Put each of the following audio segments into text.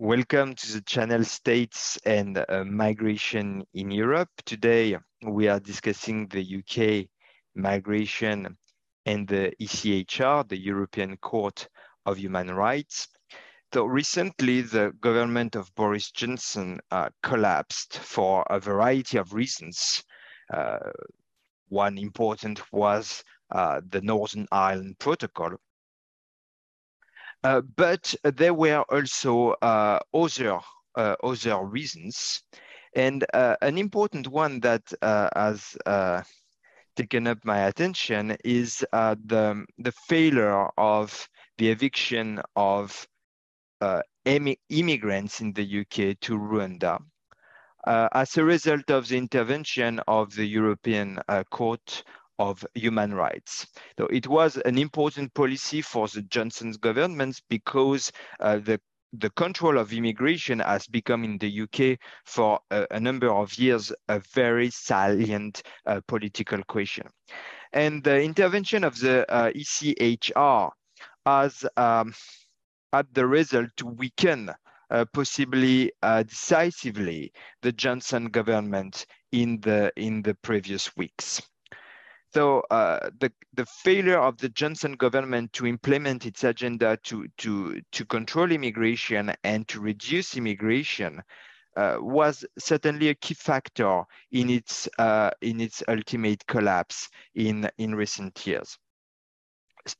Welcome to the channel States and uh, Migration in Europe. Today, we are discussing the UK migration and the ECHR, the European Court of Human Rights. So recently, the government of Boris Johnson uh, collapsed for a variety of reasons. Uh, one important was uh, the Northern Ireland Protocol, but there were also uh, other, uh, other reasons. And an important one that has taken up my attention is the, the failure of the eviction of immigrants in the UK to Rwanda. Uh, as a result of the intervention of the European uh, Court of human rights. So it was an important policy for the Johnson's government because uh, the the control of immigration has become in the UK for a, a number of years a very salient uh, political question. And the intervention of the uh, ECHR has um, had the result to weaken uh, possibly uh, decisively the Johnson government in the in the previous weeks. So uh, the, the failure of the Johnson government to implement its agenda to, to, to control immigration and to reduce immigration uh, was certainly a key factor in its, uh, in its ultimate collapse in, in recent years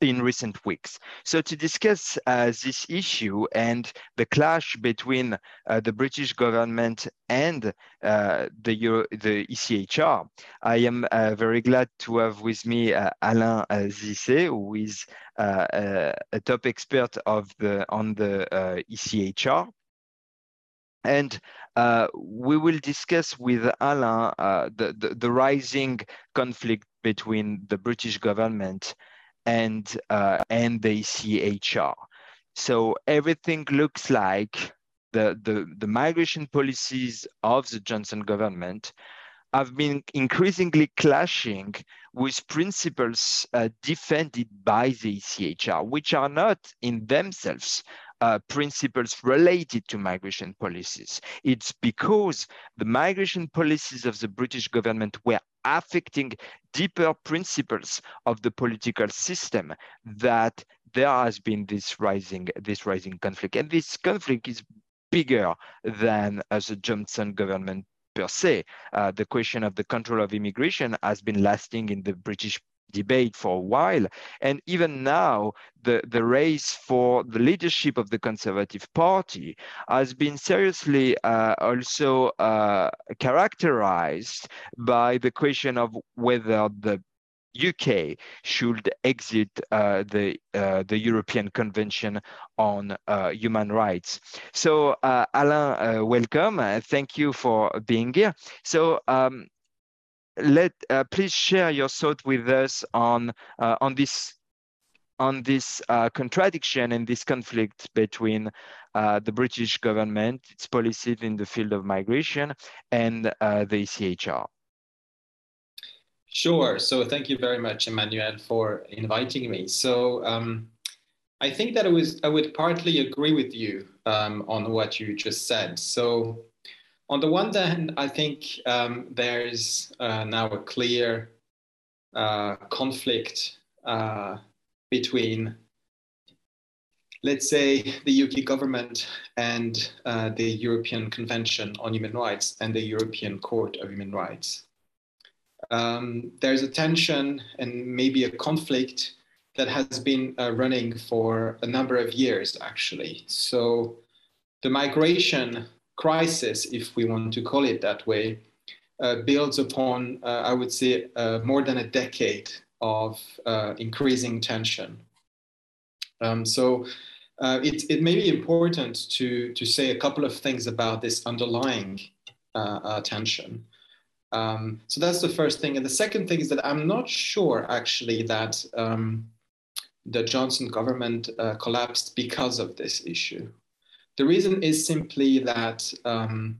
in recent weeks. So to discuss uh, this issue and the clash between uh, the British government and uh, the, Euro the ECHR, I am uh, very glad to have with me uh, Alain uh, Zysset, who is a top expert of the, on the ECHR. And uh, we will discuss with Alain uh, the, the, the, rising conflict between the British government and uh, and the ECHR. So everything looks like the, the, the migration policies of the Johnson government have been increasingly clashing with principles uh, defended by the ECHR, which are not in themselves uh, principles related to migration policies. It's because the migration policies of the British government were affecting deeper principles of the political system that there has been this rising this rising conflict. And this conflict is bigger than as a johnson government per se. Uh, the question of the control of immigration has been lasting in the british debate for a while. And even now, the, the race for the leadership of the Conservative Party has been seriously uh, also uh, characterized by the question of whether the UK should exit uh, the uh, the European Convention on uh, Human Rights. So, uh, Alain, uh, welcome. Uh, thank you for being here. So, um, let uh, please share your thought with us on uh, on this on this uh, contradiction and this conflict between uh, the British government, its policies in the field of migration, and uh, the ECHR. Sure. So thank you very much, Emmanuel, for inviting me. So um, I think that I was I would partly agree with you um, on what you just said. So on the one hand, I think um, there's uh, now a clear uh, conflict uh, between, let's say, the UK government and uh, the European Convention on Human Rights and the European Court of Human Rights. Um, there's a tension and maybe a conflict that has been uh, running for a number of years, actually. So the migration crisis, if we want to call it that way, uh, builds upon, uh, I would say, uh, more than a decade of uh, increasing tension. Um, so uh, it, it may be important to, to say a couple of things about this underlying uh, tension. Um, so that's the first thing. And the second thing is that I'm not sure actually that um, the Johnson government collapsed because of this issue. The reason is simply that, um,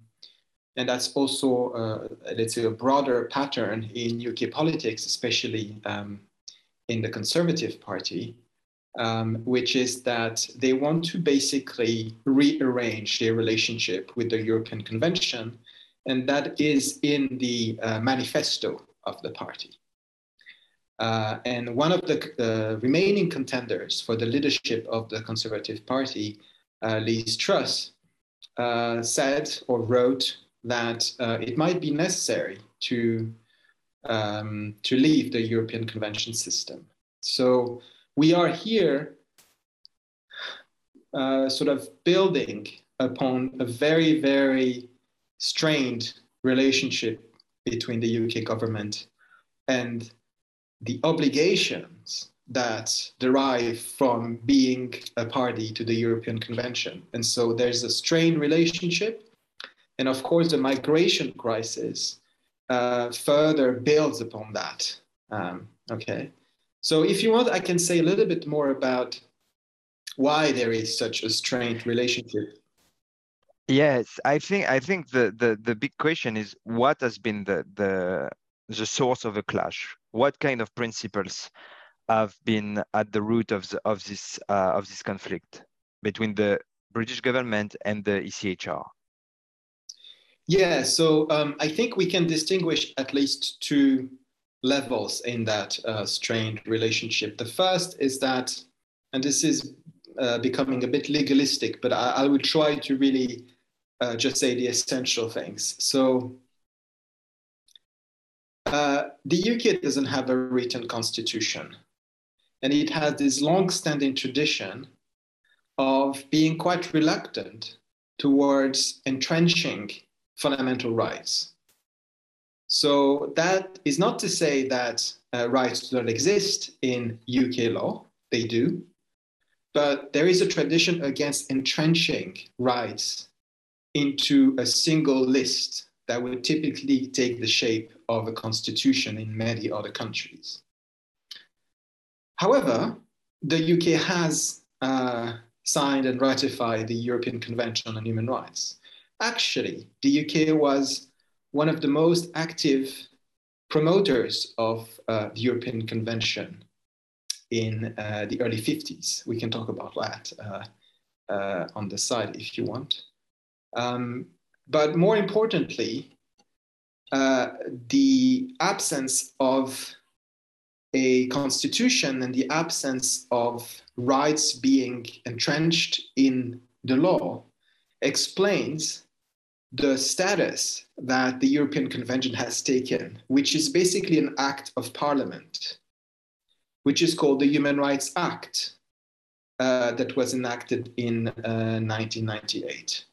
and that's also, uh, let's say, a broader pattern in UK politics, especially um, in the Conservative Party, um, which is that they want to basically rearrange their relationship with the European Convention, and that is in the uh, manifesto of the party. Uh, and one of the uh, remaining contenders for the leadership of the Conservative Party, uh, Liz Truss, uh, said or wrote that uh, it might be necessary to, um, to leave the European Convention system. So we are here uh, sort of building upon a very, very strained relationship between the UK government and the obligations that derive from being a party to the European Convention. And so there's a strained relationship. And of course, the migration crisis uh, further builds upon that. Um, okay. So if you want, I can say a little bit more about why there is such a strained relationship. Yes, I think I think the, the, the big question is what has been the, the the source of a clash? What kind of principles have been at the root of the, of this uh, of this conflict between the British government and the ECHR? Yeah, so um, I think we can distinguish at least two levels in that uh, strained relationship. The first is that, and this is uh, becoming a bit legalistic, but I, I will try to really uh, just say the essential things. So, uh, the UK doesn't have a written constitution, and it has this long standing tradition of being quite reluctant towards entrenching fundamental rights. So that is not to say that uh, rights do not exist in UK law, they do, but there is a tradition against entrenching rights into a single list that would typically take the shape of a constitution in many other countries. However, the UK has uh, signed and ratified the European Convention on Human Rights. Actually, the UK was one of the most active promoters of uh, the European Convention in uh, the early 50s. We can talk about that uh, uh, on the side if you want. Um, but more importantly, uh, the absence of a constitution and the absence of rights being entrenched in the law explains the status that the European Convention has taken, which is basically an act of parliament, which is called the Human Rights Act uh, that was enacted in uh, 1998.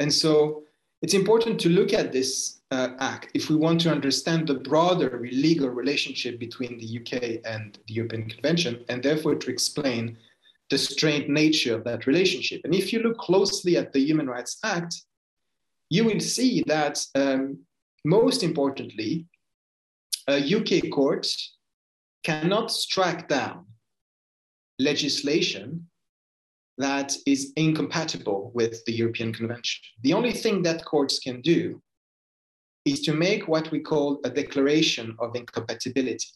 And so it's important to look at this uh, act if we want to understand the broader legal relationship between the UK and the European Convention, and therefore to explain the strained nature of that relationship. And if you look closely at the Human Rights Act, you will see that um, most importantly, a UK courts cannot strike down legislation that is incompatible with the European Convention. The only thing that courts can do is to make what we call a declaration of incompatibility.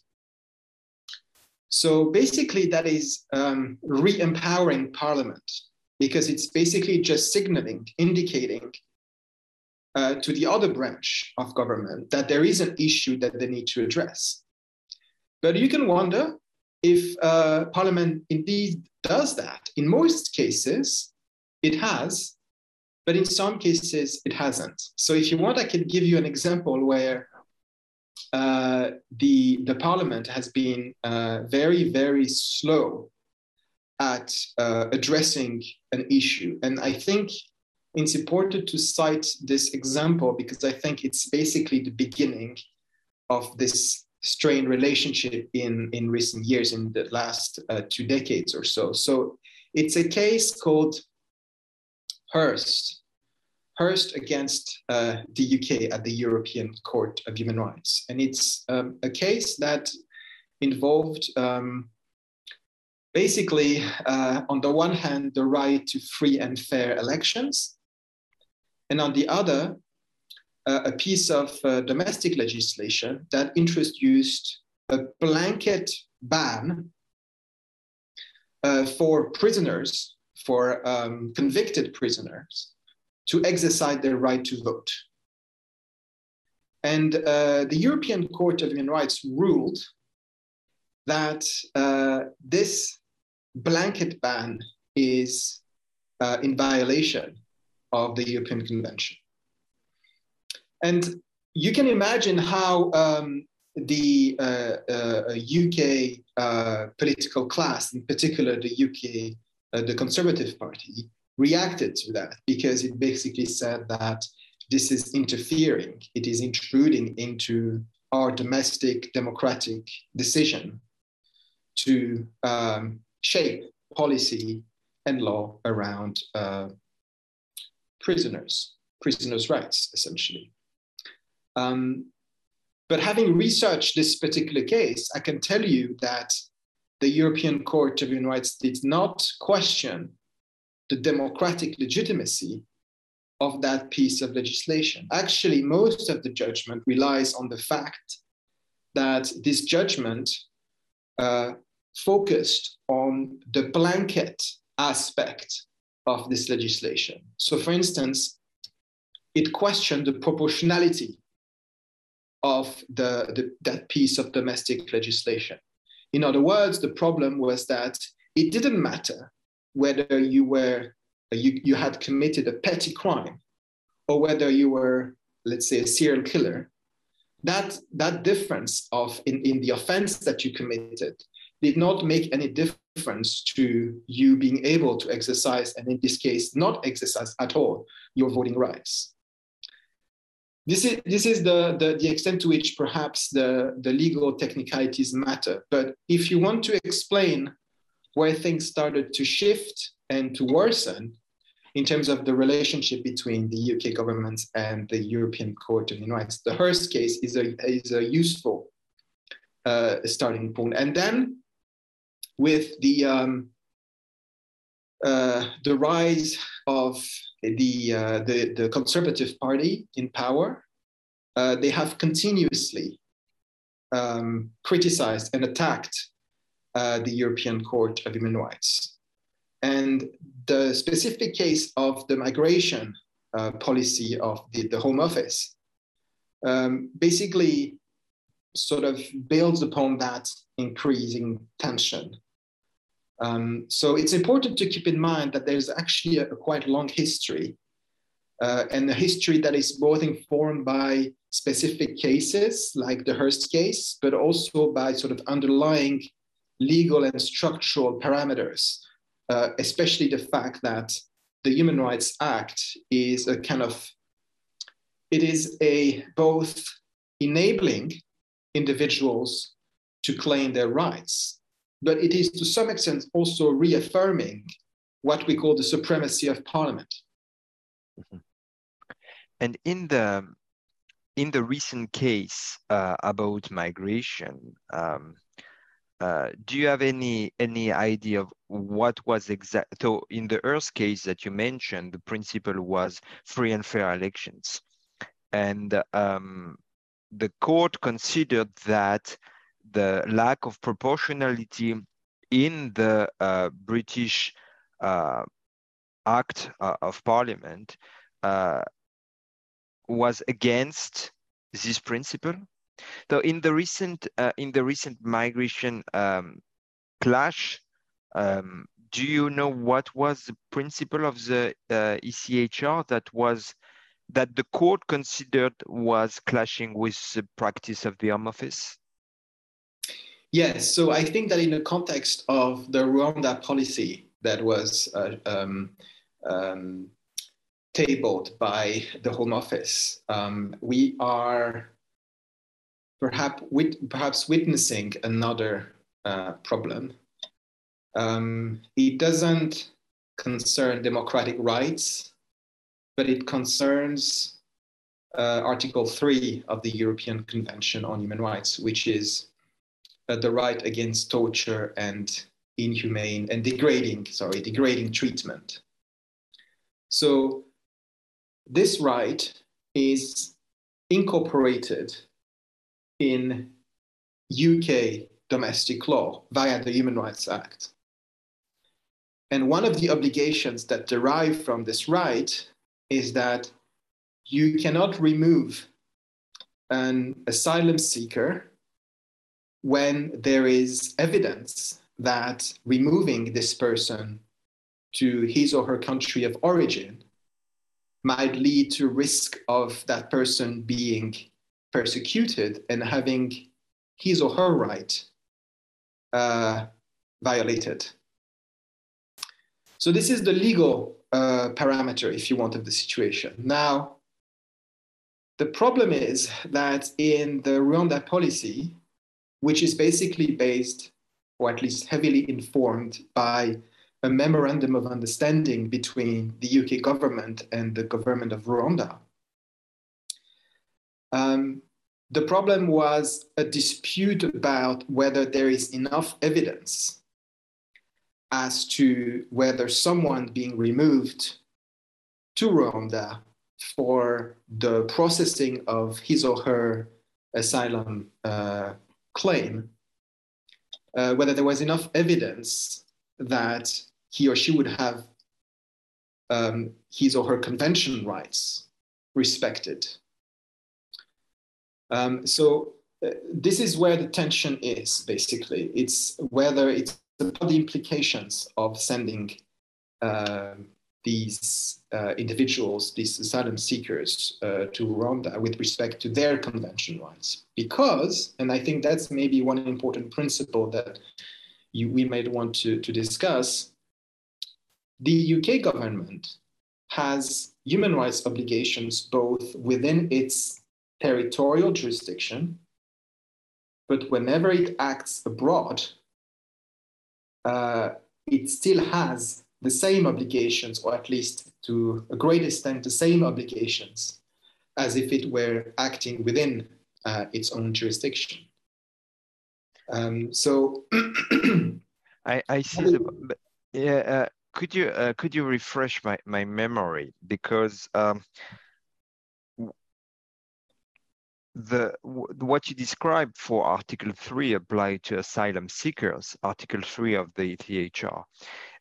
So basically, that is um, re empowering Parliament because it's basically just signaling, indicating uh, to the other branch of government that there is an issue that they need to address. But you can wonder if uh, Parliament indeed does that. In most cases, it has, but in some cases, it hasn't. So if you want, I can give you an example where uh, the, the Parliament has been uh, very, very slow at uh, addressing an issue. And I think it's important to cite this example because I think it's basically the beginning of this strained relationship in, in recent years, in the last uh, two decades or so. So it's a case called Hirst, Hirst against uh, the UK at the European Court of Human Rights. And it's um, a case that involved um, basically, uh, on the one hand, the right to free and fair elections, and on the other, uh, a piece of uh, domestic legislation that introduced a blanket ban uh, for prisoners, for um, convicted prisoners, to exercise their right to vote. And uh, the European Court of Human Rights ruled that uh, this blanket ban is uh, in violation of the European Convention. And you can imagine how um, the UK uh, uh, uh, political class, in particular the UK, the Conservative Party, reacted to that because it basically said that this is interfering, it is intruding into our domestic democratic decision to um, shape policy and law around uh, prisoners, prisoners' rights, essentially. Um, but having researched this particular case, I can tell you that the European Court of Human Rights did not question the democratic legitimacy of that piece of legislation. Actually, most of the judgment relies on the fact that this judgment uh, focused on the blanket aspect of this legislation. So, for instance, it questioned the proportionality of the, the, that piece of domestic legislation. In other words, the problem was that it didn't matter whether you were you, you had committed a petty crime or whether you were, let's say, a serial killer. That, that difference of in, in the offense that you committed did not make any difference to you being able to exercise, and in this case, not exercise at all, your voting rights. This is, this is the, the, the extent to which perhaps the, the legal technicalities matter. But if you want to explain where things started to shift and to worsen in terms of the relationship between the UK government and the European Court of Human Rights, the Hirst case is a, is a useful uh, starting point. And then with the, um, uh, the rise of the, uh, the, the Conservative Party in power, uh, they have continuously um, criticized and attacked uh, the European Court of Human Rights. And the specific case of the migration uh, policy of the, the Home Office um, basically sort of builds upon that increasing tension. Um, so it's important to keep in mind that there's actually a, a quite long history uh, and a history that is both informed by specific cases like the Hirst case, but also by sort of underlying legal and structural parameters, uh, especially the fact that the Human Rights Act is a kind of, it is a both enabling individuals to claim their rights, but it is to some extent also reaffirming what we call the supremacy of parliament. Mm-hmm. And in the in the recent case uh, about migration, um, uh, do you have any any idea of what was exact? So in the Hirst case that you mentioned, the principle was free and fair elections, and um, the court considered that the lack of proportionality in the uh, British uh, Act uh, of Parliament uh, was against this principle. So in the recent uh, in the recent migration um, clash, um, do you know what was the principle of the ECHR that was that the court considered was clashing with the practice of the Home Office? Yes, so I think that in the context of the Rwanda policy that was uh, um, um, tabled by the Home Office, um, we are perhaps, wit- perhaps witnessing another uh, problem. Um, it doesn't concern democratic rights, but it concerns uh, Article 3 of the European Convention on Human Rights, which is uh, the right against torture and inhumane and degrading, sorry, degrading treatment. So this right is incorporated in UK domestic law via the Human Rights Act. And one of the obligations that derive from this right is that you cannot remove an asylum seeker when there is evidence that removing this person to his or her country of origin might lead to risk of that person being persecuted and having his or her right uh, violated. So this is the legal uh, parameter, if you want, of the situation. Now, the problem is that in the Rwanda policy, which is basically based, or at least heavily informed by a memorandum of understanding between the UK government and the government of Rwanda. Um, the problem was a dispute about whether there is enough evidence as to whether someone being removed to Rwanda for the processing of his or her asylum uh, claim, uh, whether there was enough evidence that he or she would have um, his or her convention rights respected. Um, so uh, this is where the tension is, basically. It's whether it's about the implications of sending uh, these uh, individuals, these asylum seekers, uh, to Rwanda with respect to their convention rights. Because, and I think that's maybe one important principle that you, we might want to, to discuss, the UK government has human rights obligations both within its territorial jurisdiction, but whenever it acts abroad, uh, it still has the same obligations, or at least to a great extent, the same obligations as if it were acting within uh, its own jurisdiction. Um, so, I, I see. The, yeah, uh, could you uh, could you refresh my my memory because um, the what you described for Article three apply to asylum seekers. Article three of the ECHR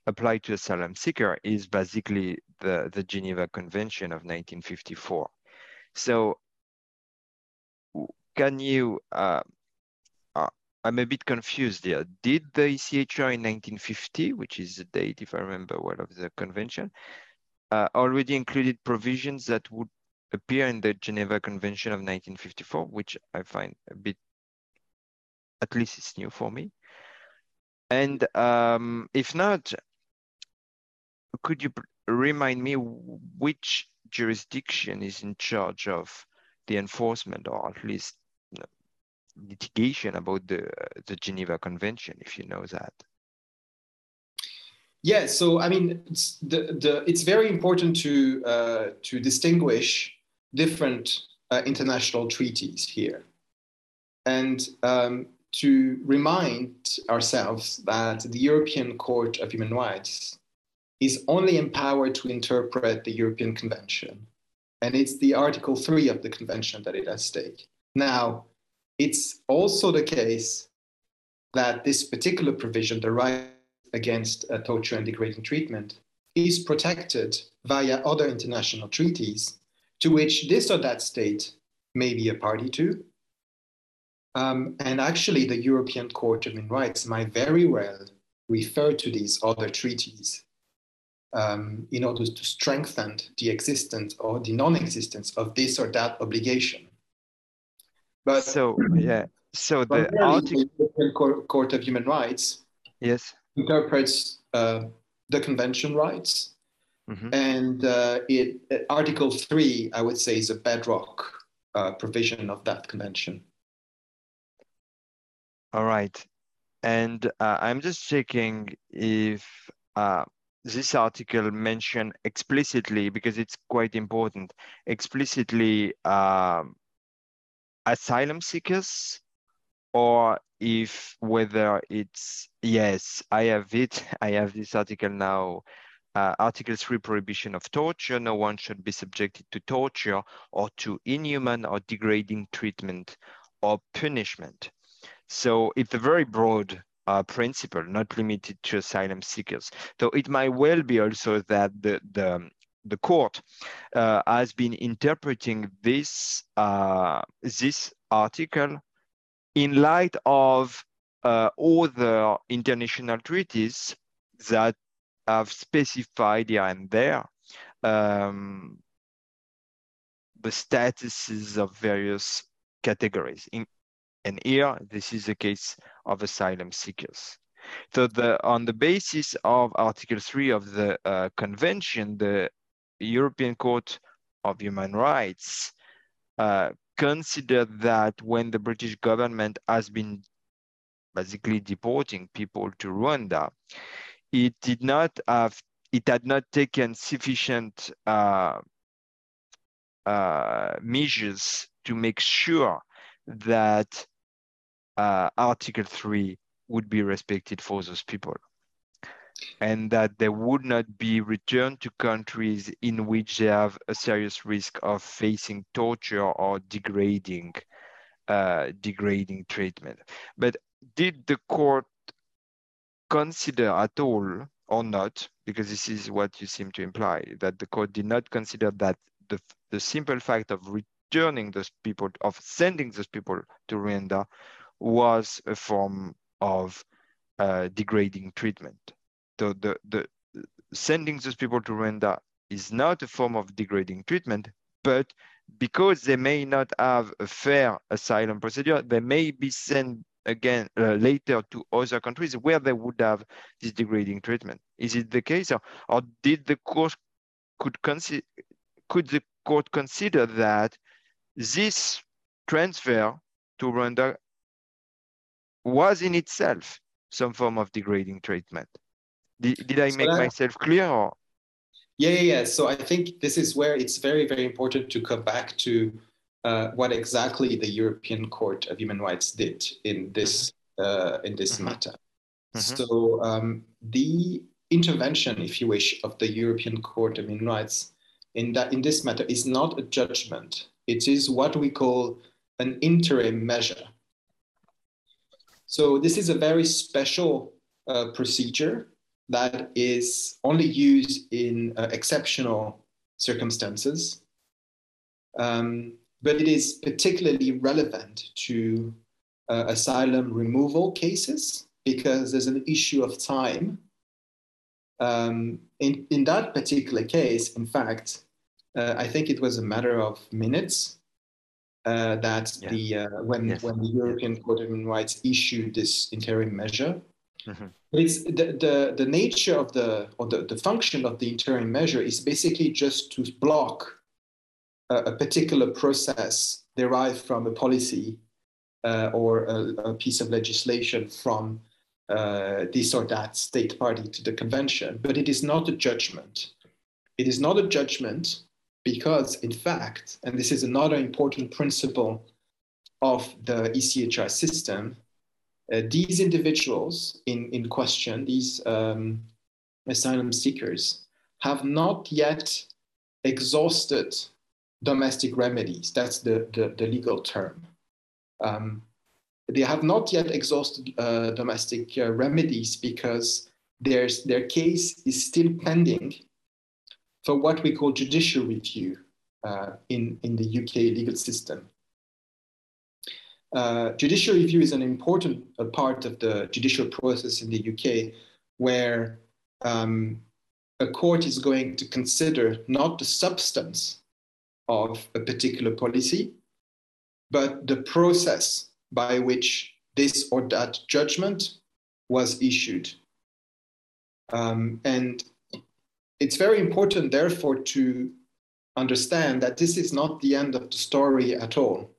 applied to asylum seeker is basically the, the Geneva Convention of 1954. So can you, uh, uh, I'm a bit confused here. Did the ECHR in 1950, which is the date, if I remember well, of the convention, uh, already included provisions that would appear in the Geneva Convention of 1954, which I find a bit, at least it's new for me. And um, if not, could you remind me which jurisdiction is in charge of the enforcement or at least litigation about the the Geneva Convention, if you know that? Yeah, so I mean, it's, the, the, it's very important to uh, to distinguish different uh, international treaties here, and um, to remind ourselves that the European Court of Human Rights is only empowered to interpret the European Convention. And it's the Article 3 of the Convention that it has stake. Now, it's also the case that this particular provision, the right against uh, torture and degrading treatment, is protected via other international treaties to which this or that state may be a party to. Um, and actually, the European Court of Human Rights might very well refer to these other treaties um, in order to strengthen the existence or the non-existence of this or that obligation. But so yeah, so the article Court, Court of Human Rights yes interprets uh, the convention rights, mm-hmm. and uh, it uh, Article three I would say is a bedrock uh, provision of that convention. All right, and uh, I'm just checking if uh, this article mention explicitly, because it's quite important, explicitly um, asylum seekers or if whether it's, yes, I have it, I have this article now, uh, Article 3 prohibition of torture. No one should be subjected to torture or to inhuman or degrading treatment or punishment. So it's a very broad uh, principle, not limited to asylum seekers. So it might well be also that the the the court uh, has been interpreting this uh, this article in light of uh, other international treaties that have specified here and there um, the statuses of various categories. In, and here, this is the case of asylum seekers. So the, on the basis of Article 3 of the uh, Convention, the European Court of Human Rights uh, considered that when the British government has been basically deporting people to Rwanda, it did not have, it had not taken sufficient uh, uh, measures to make sure that uh, Article 3 would be respected for those people and that they would not be returned to countries in which they have a serious risk of facing torture or degrading uh, degrading treatment. But did the court consider at all or not, because this is what you seem to imply, that the court did not consider that the, the simple fact of returning those people, of sending those people to Rwanda was a form of uh, degrading treatment. So the, the sending those people to Rwanda is not a form of degrading treatment, but because they may not have a fair asylum procedure, they may be sent again uh, later to other countries where they would have this degrading treatment. Is it the case, or, or did the court could consider could the court consider that this transfer to Rwanda was in itself some form of degrading treatment? Did, did I so make that, myself clear? Or? Yeah, yeah, yeah. So I think this is where it's very, very important to come back to uh, what exactly the European Court of Human Rights did in this mm-hmm. uh, in this mm-hmm. matter. Mm-hmm. So um, the intervention, if you wish, of the European Court of Human Rights in that in this matter is not a judgment. It is what we call an interim measure. So this is a very special uh, procedure that is only used in uh, exceptional circumstances. Um, but it is particularly relevant to uh, asylum removal cases because there's an issue of time. Um, in, in that particular case, in fact, uh, I think it was a matter of minutes uh, that yeah. the uh, when yes. when the European Court of Human Rights issued this interim measure. Mm-hmm. But it's the, the, the nature of the or the, the function of the interim measure is basically just to block a, a particular process derived from a policy uh, or a, a, piece of legislation from uh, this or that state party to the convention. But it is not a judgment. It is not a judgment because, in fact, and this is another important principle of the ECHR system, uh, these individuals in, in question, these um, asylum seekers, have not yet exhausted domestic remedies. That's the, the, the legal term. Um, they have not yet exhausted uh, domestic uh, remedies because their case is still pending for what we call judicial review uh, in, in the UK legal system. Uh, judicial review is an important uh, part of the judicial process in the UK where um, a court is going to consider not the substance of a particular policy, but the process by which this or that judgment was issued. Um, and it's very important, therefore, to understand that this is not the end of the story at all.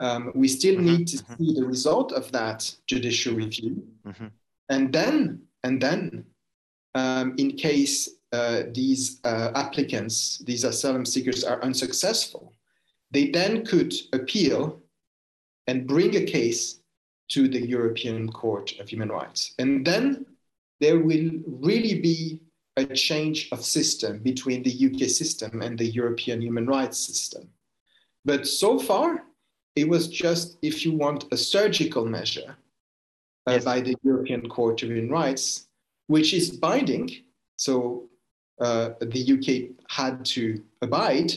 Um, we still mm-hmm, need to mm-hmm. see the result of that judicial review, mm-hmm. and then and then, um, in case uh, these uh, applicants, these asylum seekers, are unsuccessful, they then could appeal and bring a case to the European Court of Human Rights, and then there will really be a change of system between the UK system and the European human rights system. But so far, it was just, if you want, a surgical measure uh, yes. by the European Court of Human Rights, which is binding. So uh, the UK had to abide,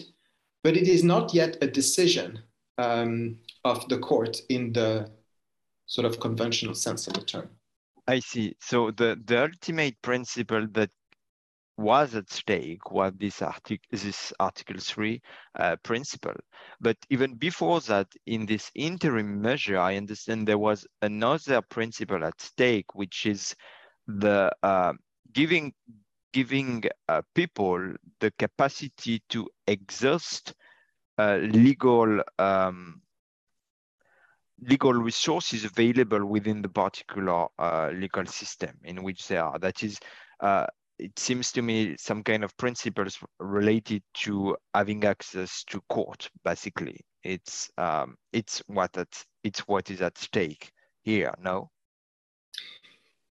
but it is not yet a decision um, of the court in the sort of conventional sense of the term. I see. So the, the ultimate principle that was at stake was this, artic- this Article 3 uh, principle. But even before that, in this interim measure, I understand there was another principle at stake, which is the uh, giving giving uh, people the capacity to exhaust uh, legal um, legal resources available within the particular uh, legal system in which they are. That is, uh, it seems to me some kind of principles related to having access to court. Basically, it's um, it's what at, it's what is at stake here. No.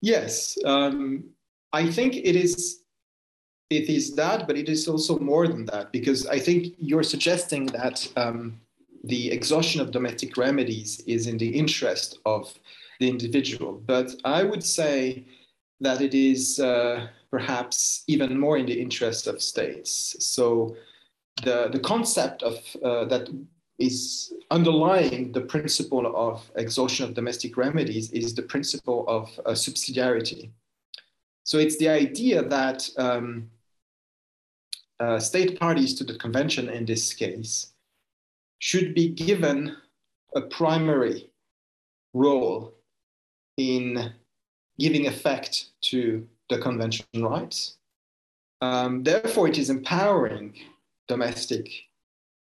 Yes, um, I think it is. It is that, but it is also more than that because I think you're suggesting that um, the exhaustion of domestic remedies is in the interest of the individual. But I would say that it is uh, perhaps even more in the interest of states. So the, the concept of uh, that is underlying the principle of exhaustion of domestic remedies is the principle of uh, subsidiarity. So it's the idea that um, uh, state parties to the convention in this case should be given a primary role in giving effect to the convention rights. Um, therefore, it is empowering domestic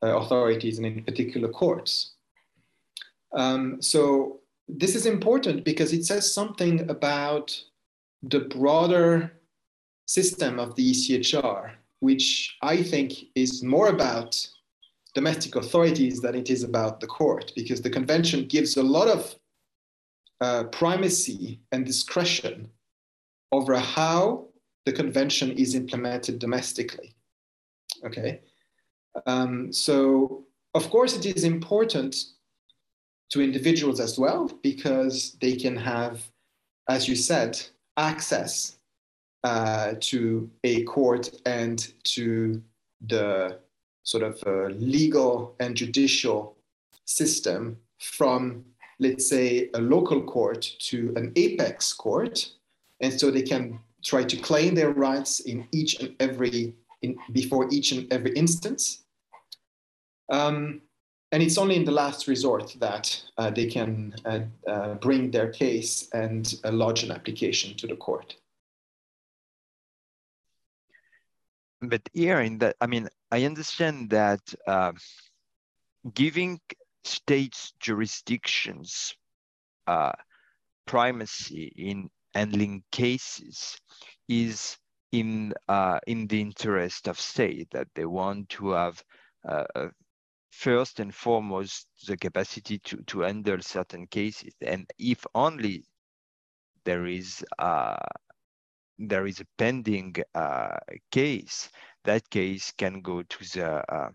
uh, authorities and in particular courts. Um, so this is important because it says something about the broader system of the ECHR, which I think is more about domestic authorities than it is about the court, because the convention gives a lot of uh, primacy and discretion over how the convention is implemented domestically. Okay, um, so of course it is important to individuals as well because they can have, as you said, access uh, to a court and to the sort of uh, legal and judicial system from, let's say, a local court to an apex court. And so they can try to claim their rights in each and every, in, before each and every instance. Um, and it's only in the last resort that uh, they can uh, uh, bring their case and uh, lodge an application to the court. but here in that, I mean, I understand that uh, giving states jurisdictions uh, primacy in handling cases is in uh, in the interest of state that they want to have uh, uh, first and foremost the capacity to to handle certain cases and if only there is uh, there is a pending uh, case, that case can go to the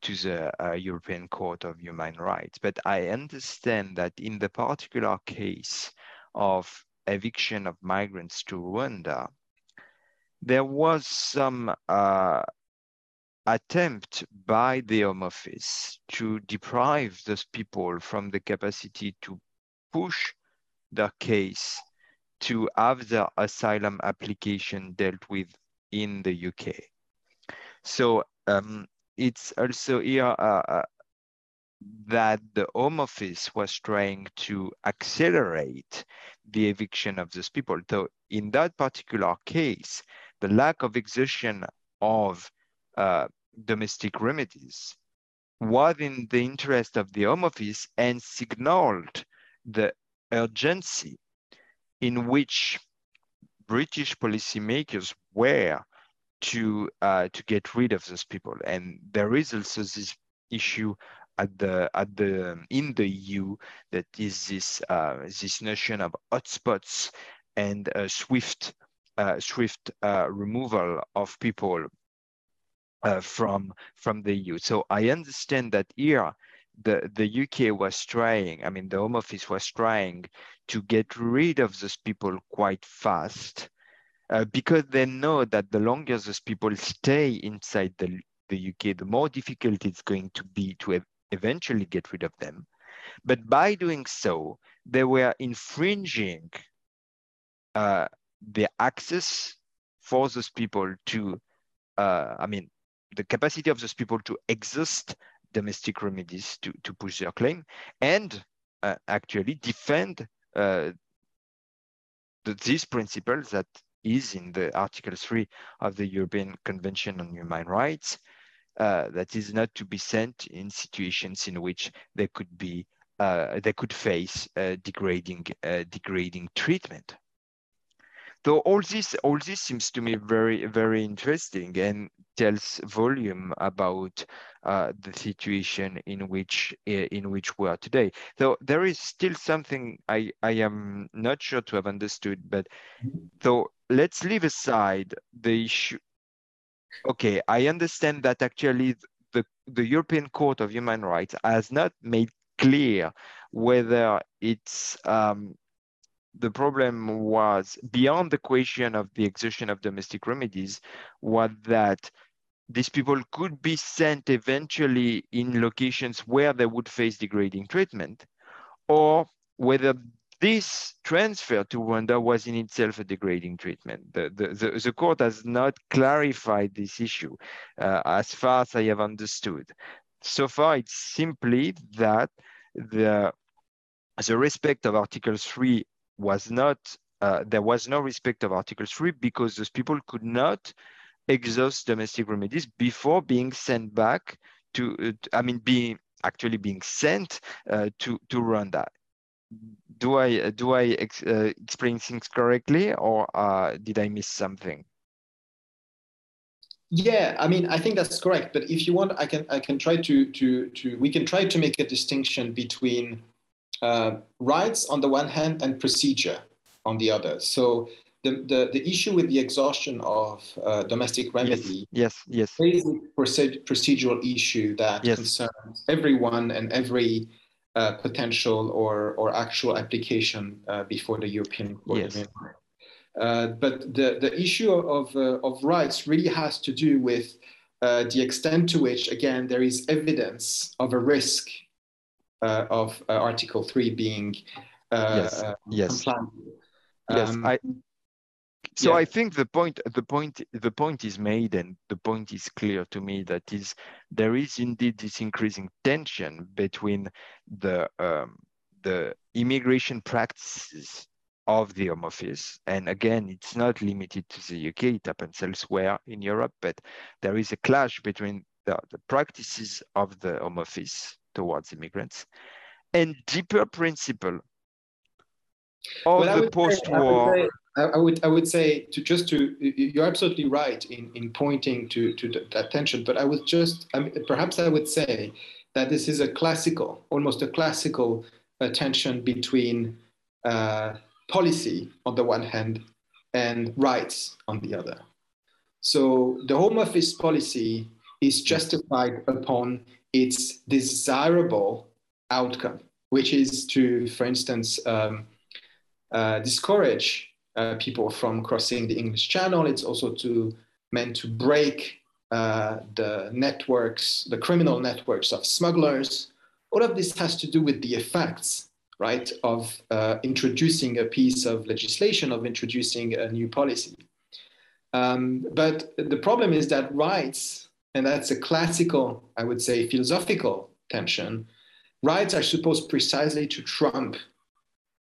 to the European Court of Human Rights. But I understand that in the particular case of eviction of migrants to Rwanda, there was some uh, attempt by the Home Office to deprive those people from the capacity to push their case to have their asylum application dealt with in the UK. So um, it's also here uh, uh, that the Home Office was trying to accelerate the eviction of those people. So in that particular case, the lack of exhaustion of uh, domestic remedies was in the interest of the Home Office and signaled the urgency in which British policymakers were to uh, to get rid of those people. And there is also this issue at the at the in the EU that is this uh, this notion of hotspots and uh, swift uh, swift removal of people uh, from from the EU. So I understand that here the, the UK was trying, I mean, the Home Office was trying to get rid of those people quite fast uh, because they know that the longer those people stay inside the, the UK, the more difficult it's going to be to eventually get rid of them. But by doing so, they were infringing uh, the access for those people to, uh, I mean, the capacity of those people to exhaust domestic remedies to, to push their claim and uh, actually defend uh, the, these principles that is in the Article 3 of the European Convention on Human Rights, uh, that is not to be sent in situations in which they could be uh, they could face uh, degrading uh, degrading treatment. So all this all this seems to me very very interesting and tells volume about uh, the situation in which in which we are today. So there is still something I I am not sure to have understood, but so let's leave aside the issue. Okay, I understand that actually the the European Court of Human Rights has not made clear whether it's um, the problem was beyond the question of the exhaustion of domestic remedies was that these people could be sent eventually in locations where they would face degrading treatment or whether this transfer to Rwanda was in itself a degrading treatment. The, the, the, the court has not clarified this issue uh, as far as I have understood. So far, it's simply that the, the respect of Article 3 was not, uh, there was no respect of Article 3 because those people could not exhaust domestic remedies before being sent back to, uh, I mean, being actually being sent uh, to, to Rwanda. Do I, do I ex uh, explain things correctly or uh, did I miss something? Yeah, I mean, I think that's correct. But if you want, I can I can try to to to we can try to make a distinction between uh, rights on the one hand and procedure on the other. So the, the, the issue with the exhaustion of uh, domestic remedy yes, yes, yes. is a procedural issue that yes. concerns everyone and every uh, potential or, or actual application uh, before the European Court yes. of uh, but the, the issue of, uh, of rights really has to do with uh, the extent to which, again, there is evidence of a risk of Article 3 being yes. yes. Yes, um, I, so yeah. I think the point, the point, the point is made, and the point is clear to me. That is, there is indeed this increasing tension between the um, the immigration practices of the Home Office, and again, it's not limited to the UK; it happens elsewhere in Europe. But there is a clash between the, the practices of the Home Office towards immigrants and deeper principle of well, the post-war I, would I would say to just to you're absolutely right in, in pointing to to that tension, but I would just I mean, perhaps I would say that this is a classical, almost a classical tension between uh, policy on the one hand and rights on the other. So the Home Office policy is justified upon its desirable outcome, which is to, for instance, um, uh, discourage uh, people from crossing the English Channel. It's also to meant to break uh, the networks, the criminal networks of smugglers. All of this has to do with the effects, right, of uh, introducing a piece of legislation, of introducing a new policy. Um, but the problem is that rights, and that's a classical, I would say, philosophical tension, rights are supposed precisely to trump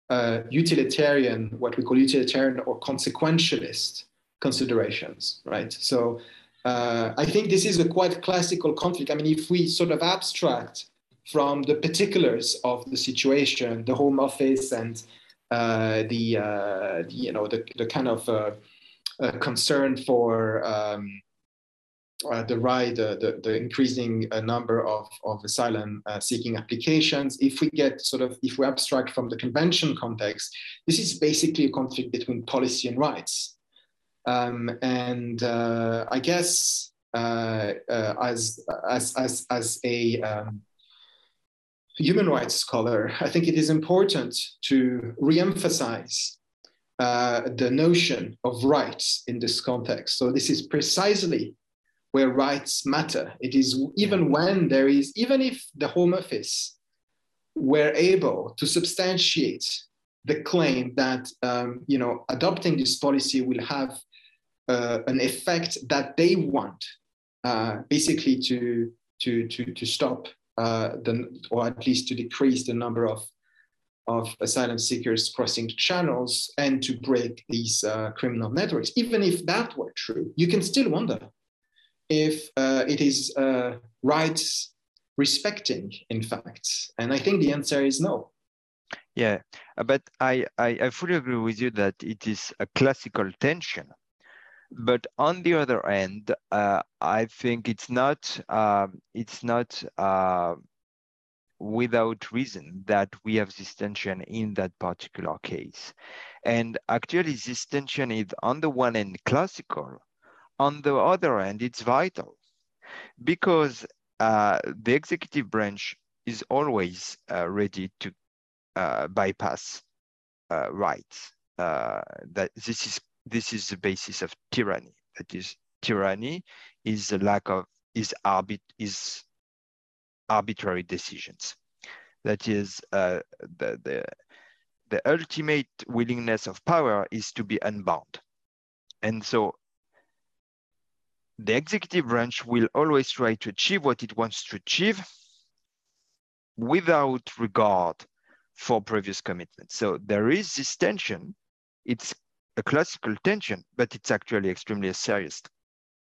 uh, utilitarian, what we call utilitarian or consequentialist considerations, right? So uh, I think this is a quite classical conflict. I mean, if we sort of abstract from the particulars of the situation, the Home Office and uh, the, uh, the, you know the, the kind of uh, uh, concern for um, uh, the right, uh, the, the increasing uh, number of, of asylum uh, seeking applications. If we get sort of, if we abstract from the convention context, this is basically a conflict between policy and rights. Um, and uh, I guess uh, as, as, as, as a, um, human rights scholar, I think it is important to re-emphasize uh, the notion of rights in this context. So this is precisely where rights matter. It is even when there is, even if the Home Office were able to substantiate the claim that um, you know adopting this policy will have uh, an effect that they want, uh, basically to to to to stop uh, the or at least to decrease the number of of asylum seekers crossing channels and to break these uh, criminal networks. Even if that were true, you can still wonder if uh, it is uh, rights respecting, in fact. And I think the answer is no. Yeah, but I, I, I fully agree with you that it is a classical tension. But on the other end, uh, I think it's not um, it's not uh, without reason that we have this tension in that particular case. And actually, this tension is on the one end classical, on the other hand, it's vital because uh, the executive branch is always uh, ready to uh, bypass uh, rights. Uh, that this is this is the basis of tyranny. That is, tyranny is the lack of is arbit is arbitrary decisions. That is, uh, the, the, the ultimate willingness of power is to be unbound. And so the executive branch will always try to achieve what it wants to achieve without regard for previous commitments. So there is this tension. It's a classical tension, but it's actually extremely a serious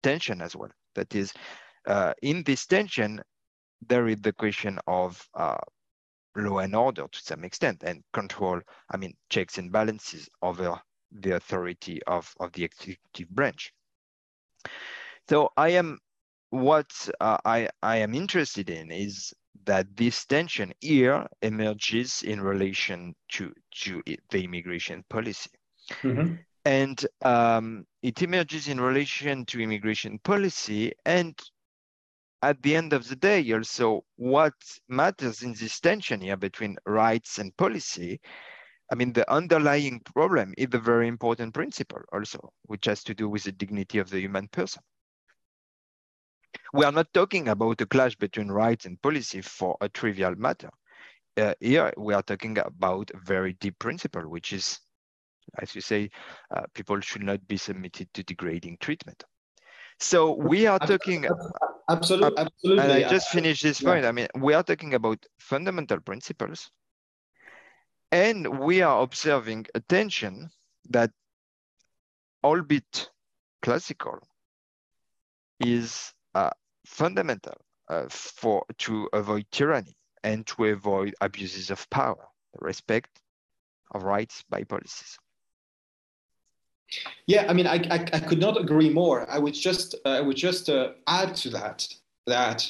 tension as well. That is, uh, in this tension, there is the question of uh, law and order to some extent and control, I mean, checks and balances over the authority of, of the executive branch. So I am, what uh, I, I am interested in is that this tension here emerges in relation to, to the immigration policy. Mm-hmm. And um, it emerges in relation to immigration policy and at the end of the day, also, what matters in this tension here between rights and policy, I mean, the underlying problem is a very important principle also, which has to do with the dignity of the human person. We are not talking about a clash between rights and policy for a trivial matter. Uh, here, we are talking about a very deep principle, which is, as you say, uh, people should not be submitted to degrading treatment. So we are talking absolutely, absolutely. And I just finished this point. Yeah. I mean, we are talking about fundamental principles, and we are observing a tension that, albeit classical, is fundamental uh, for to avoid tyranny and to avoid abuses of power, respect of rights by policies. Yeah, I mean, I, I, I, could not agree more. I would just, uh, I would just uh, add to that that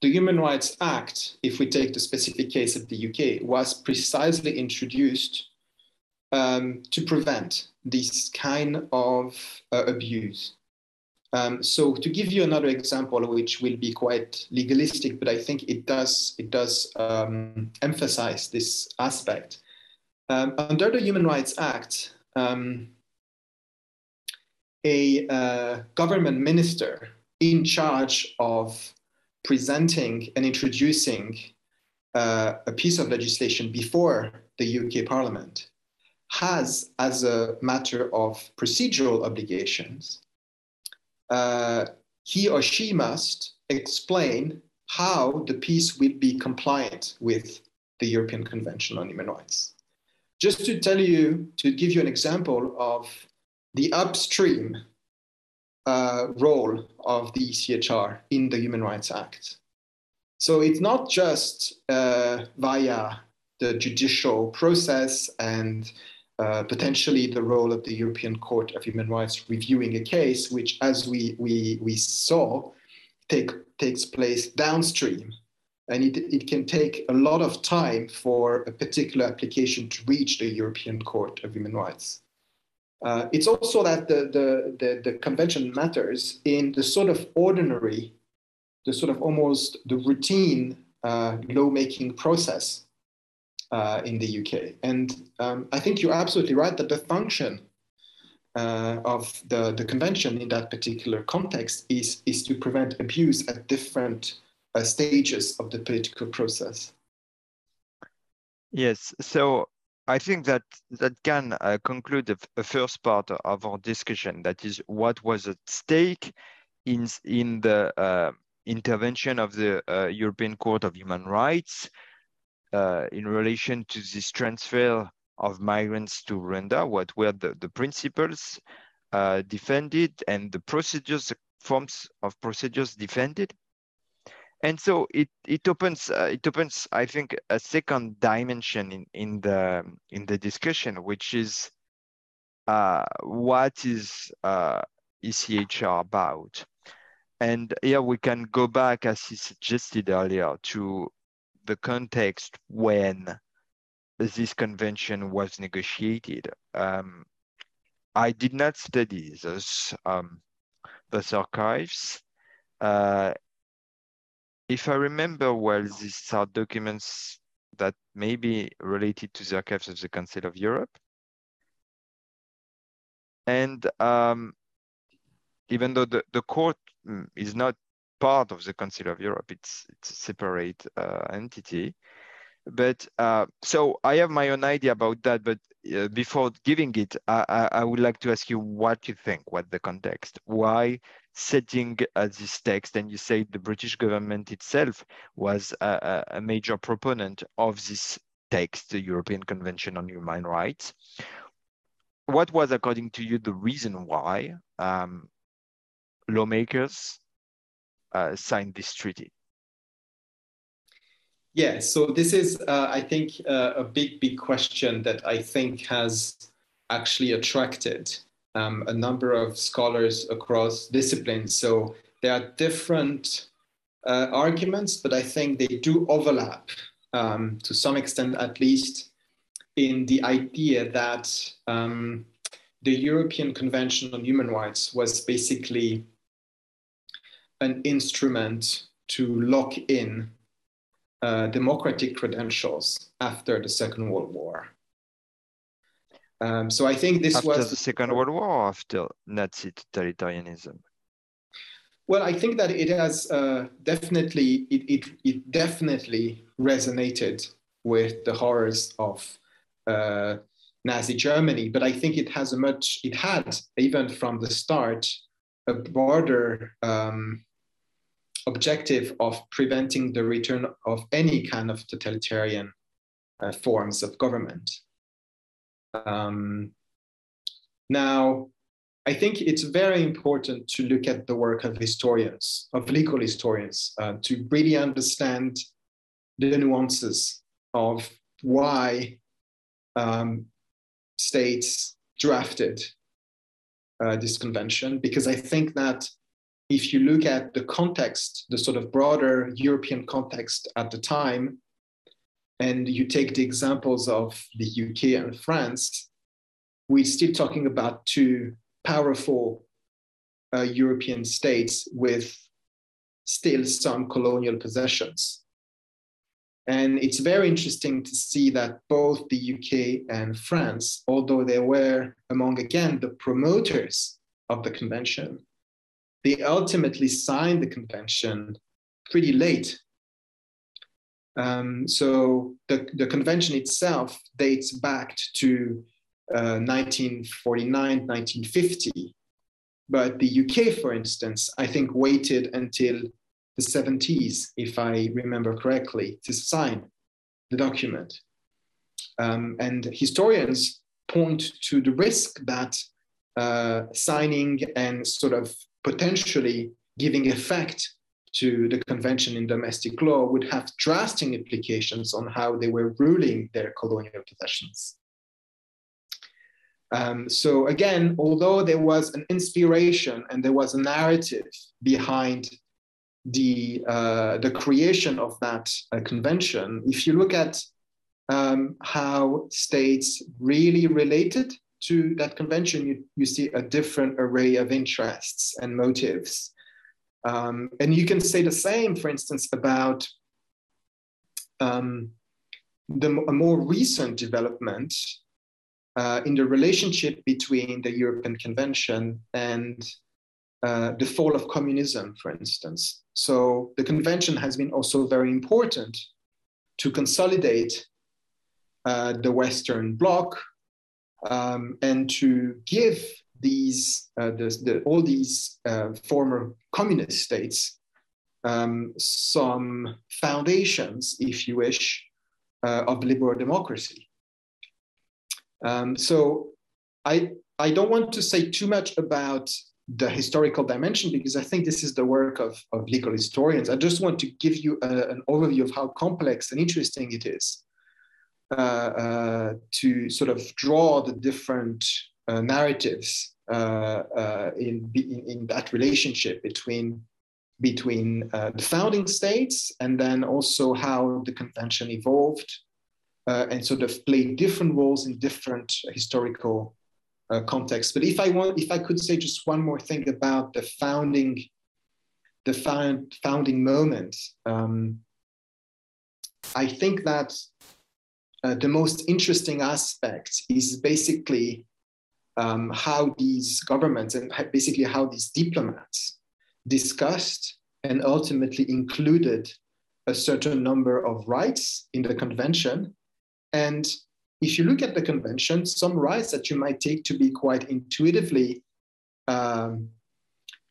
the Human Rights Act, if we take the specific case of the UK, was precisely introduced um, to prevent this kind of uh, abuse. Um, so, to give you another example, which will be quite legalistic, but I think it does it does um, emphasize this aspect. Um, under the Human Rights Act, um, a uh, government minister in charge of presenting and introducing uh, a piece of legislation before the UK Parliament has, as a matter of procedural obligations, uh, he or she must explain how the piece will be compliant with the European Convention on Human Rights. Just to tell you, to give you an example of the upstream uh, role of the ECHR in the Human Rights Act. So it's not just uh, via the judicial process and uh, potentially the role of the European Court of Human Rights reviewing a case, which, as we, we, we saw, take, takes place downstream. And it, it can take a lot of time for a particular application to reach the European Court of Human Rights. Uh, it's also that the, the, the, the, convention matters in the sort of ordinary, the sort of almost the routine uh, lawmaking process uh, in the UK. And um, I think you're absolutely right that the function uh, of the, the convention in that particular context is, is to prevent abuse at different uh, stages of the political process. Yes, so I think that that can uh, conclude the, the first part of our discussion. That is what was at stake in in the uh, intervention of the uh, European Court of Human Rights uh, in relation to this transfer of migrants to Rwanda, what were the, the principles uh, defended and the procedures, forms of procedures defended. And so it, it opens, uh, it opens, I think, a second dimension in, in, the, in the discussion, which is uh, what is uh, ECHR about? And here we can go back, as he suggested earlier, to the context when this convention was negotiated. Um, I did not study those, um, those archives. Uh, if I remember well, these are documents that may be related to the archives of the Council of Europe. And um, even though the, the court mm, is not part of the Council of Europe, it's, it's a separate uh, entity. But uh, so I have my own idea about that. But uh, before giving it, I, I, I, would like to ask you what you think, what the context, why setting uh, this text, and you say the British government itself was a, a major proponent of this text, the European Convention on Human Rights. What was, according to you, the reason why um, lawmakers uh, signed this treaty? Yeah, so this is, uh, I think, uh, a big, big question that I think has actually attracted um, a number of scholars across disciplines. So there are different uh, arguments, but I think they do overlap um, to some extent, at least, in the idea that um, the European Convention on Human Rights was basically an instrument to lock in uh, democratic credentials after the Second World War. Um, so I think this after was after the Second World War or after Nazi totalitarianism. Well, I think that it has uh, definitely it, it, it definitely resonated with the horrors of uh, Nazi Germany, but I think it has a much it had even from the start a broader um, objective of preventing the return of any kind of totalitarian uh, forms of government. Um, now, I think it's very important to look at the work of historians, of legal historians, uh, to really understand the nuances of why um, states drafted uh, this convention, because I think that if you look at the context, the sort of broader European context at the time, and you take the examples of the UK and France, we're still talking about two powerful uh, European states with still some colonial possessions. And it's very interesting to see that both the UK and France, although they were among, again, the promoters of the convention, they ultimately signed the convention pretty late. Um, so the, the convention itself dates back to uh, 1949, 1950. But the UK, for instance, I think waited until the 70s, if I remember correctly, to sign the document. Um, and historians point to the risk that uh, signing and sort of potentially giving effect to the convention in domestic law would have drastic implications on how they were ruling their colonial possessions. Um, so again, although there was an inspiration and there was a narrative behind the uh, the creation of that uh, convention, if you look at um, how states really related to that convention, you, you see a different array of interests and motives. Um, and you can say the same, for instance, about um, the, a more recent development uh, in the relationship between the European Convention and uh, the fall of communism, for instance. So the convention has been also very important to consolidate uh, the Western Bloc um, and to give these uh, the, the, all these uh, former communist states um, some foundations, if you wish, uh, of liberal democracy. Um, so I, I don't want to say too much about the historical dimension because I think this is the work of, of legal historians. I just want to give you a, an overview of how complex and interesting it is uh, uh, to sort of draw the different uh, narratives uh, uh, in, in, in, that relationship between between uh, the founding states and then also how the convention evolved uh, and sort of played different roles in different historical uh, contexts. But if I want, if I could say just one more thing about the founding, the found, founding moment, um, I think that uh, the most interesting aspect is basically um, how these governments and basically how these diplomats discussed and ultimately included a certain number of rights in the convention. And if you look at the convention, some rights that you might take to be quite intuitively um,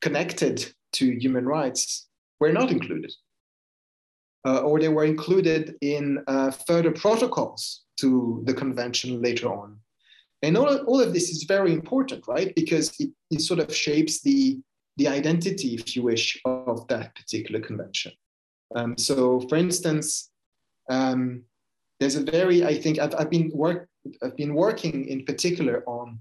connected to human rights were not included. Uh, or they were included in uh, further protocols to the convention later on. And all, all of this is very important, right? Because it, it sort of shapes the the identity, if you wish, of that particular convention. Um, so, for instance, um, there's a very, I think, I've, I've, been work, I've been working in particular on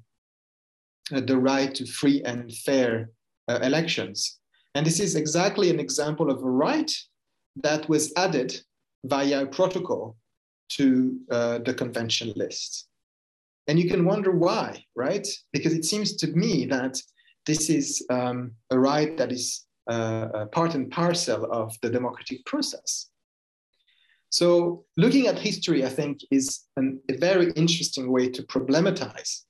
uh, the right to free and fair uh, elections. And this is exactly an example of a right that was added via a protocol to uh, the convention list. And you can wonder why, right? Because it seems to me that this is um, a right that is uh, part and parcel of the democratic process. So, looking at history, I think, is an, a very interesting way to problematize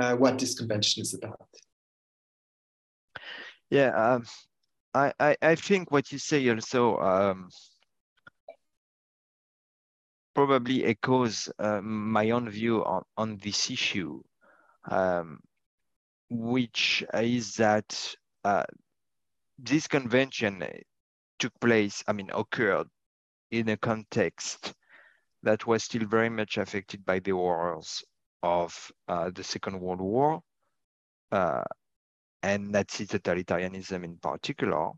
uh, what this convention is about. Yeah, um, I, I, I, think what you say also um, probably echoes uh, my own view on, on this issue. Um, which is that uh, this convention took place, I mean, occurred in a context that was still very much affected by the horrors of uh, the Second World War uh, and Nazi totalitarianism in particular.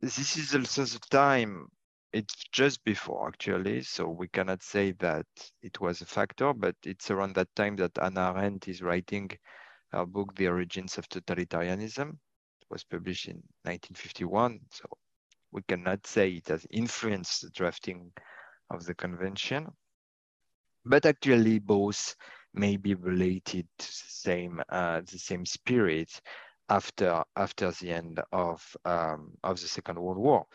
This is also the time it's just before actually, so we cannot say that it was a factor, but it's around that time that Hannah Arendt is writing her book, The Origins of Totalitarianism. It was published in 1951, so we cannot say it has influenced the drafting of the convention. But actually both may be related to the same, uh, the same spirit after, after the end of, um, of the Second World War.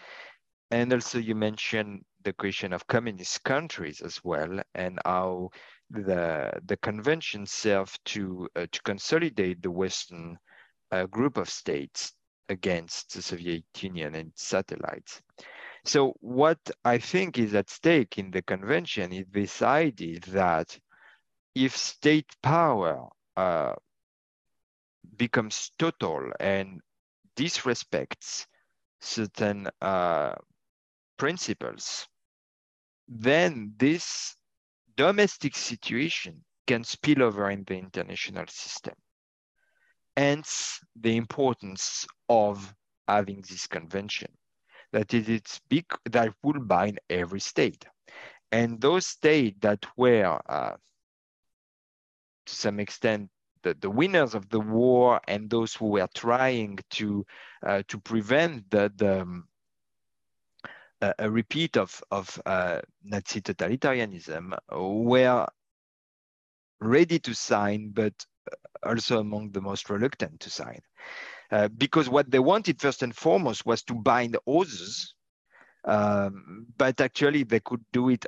And also you mentioned the question of communist countries as well and how the, the convention served to, uh, to consolidate the Western uh, group of states against the Soviet Union and satellites. So what I think is at stake in the convention is this idea that if state power uh, becomes total and disrespects certain uh, principles, then this domestic situation can spill over in the international system. Hence, the importance of having this convention, that it is big, that will bind every state. And those states that were, uh, to some extent, the, the winners of the war and those who were trying to uh, to prevent the, the um, a, repeat of, of uh, Nazi totalitarianism were ready to sign, but also among the most reluctant to sign. Uh, because what they wanted first and foremost was to bind others Um, but actually, they could do it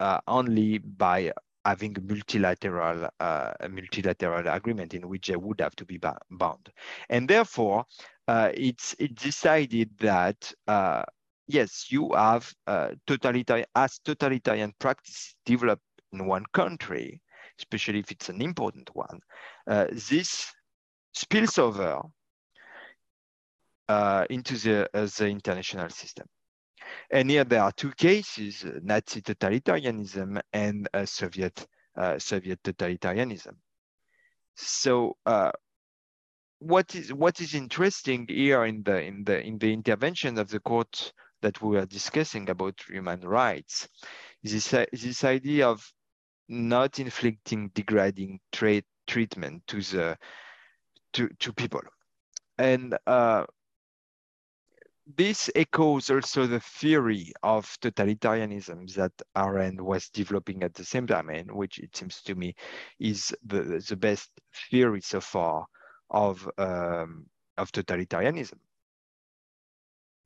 uh, only by having a multilateral uh, a multilateral agreement in which they would have to be bound, and therefore uh, it's it's decided that uh, yes, you have uh, totalitarian as totalitarian practices develop in one country, especially if it's an important one. Uh, this spills over uh, into the the international system. And here there are two cases, Nazi totalitarianism and uh, Soviet, uh, Soviet totalitarianism. So uh, what is what is interesting here in the in the in the intervention of the court that we are discussing about human rights is this, this idea of not inflicting degrading treatment to the to, to people and uh, this echoes also the theory of totalitarianism that Arendt was developing at the same time, and which it seems to me is the, the best theory so far of, um, of totalitarianism.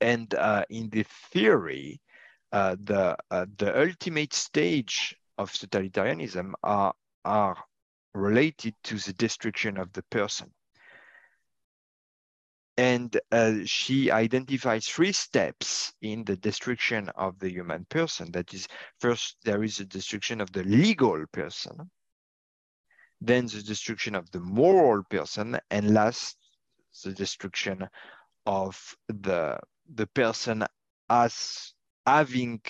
And uh, in the theory, uh, the, uh, the ultimate stage of totalitarianism are, are related to the destruction of the person and uh, she identifies three steps in the destruction of the human person. That is, first, there is a destruction of the legal person, then the destruction of the moral person, and last, the destruction of the, the person as having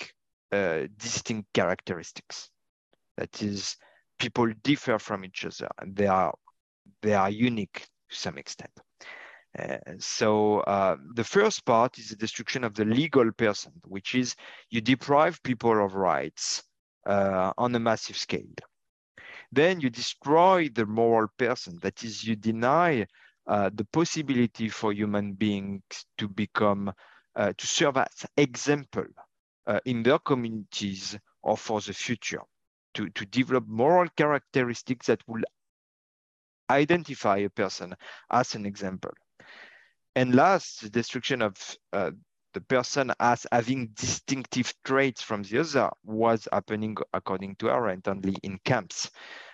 uh, distinct characteristics. That is, people differ from each other and they are, they are unique to some extent. Uh, so uh, the first part is the destruction of the legal person, which is you deprive people of rights uh, on a massive scale. Then you destroy the moral person, that is, you deny uh, the possibility for human beings to become, uh, to serve as example uh, in their communities or for the future, to, to develop moral characteristics that will identify a person as an example. And last, the destruction of uh, the person as having distinctive traits from the other was happening, according to Arendt, only in camps,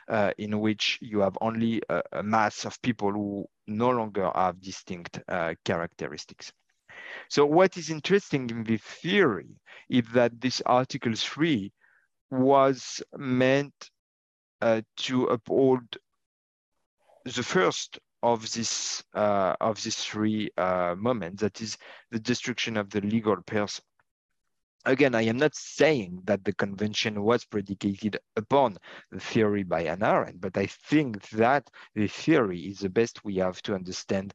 uh, in which you have only a, a, mass of people who no longer have distinct uh, characteristics. So what is interesting in the theory is that this Article 3 was meant uh, to uphold the first of this uh, of these three uh, moments, that is the destruction of the legal person. Again, I am not saying that the convention was predicated upon the theory by Hannah Arendt, but I think that the theory is the best we have to understand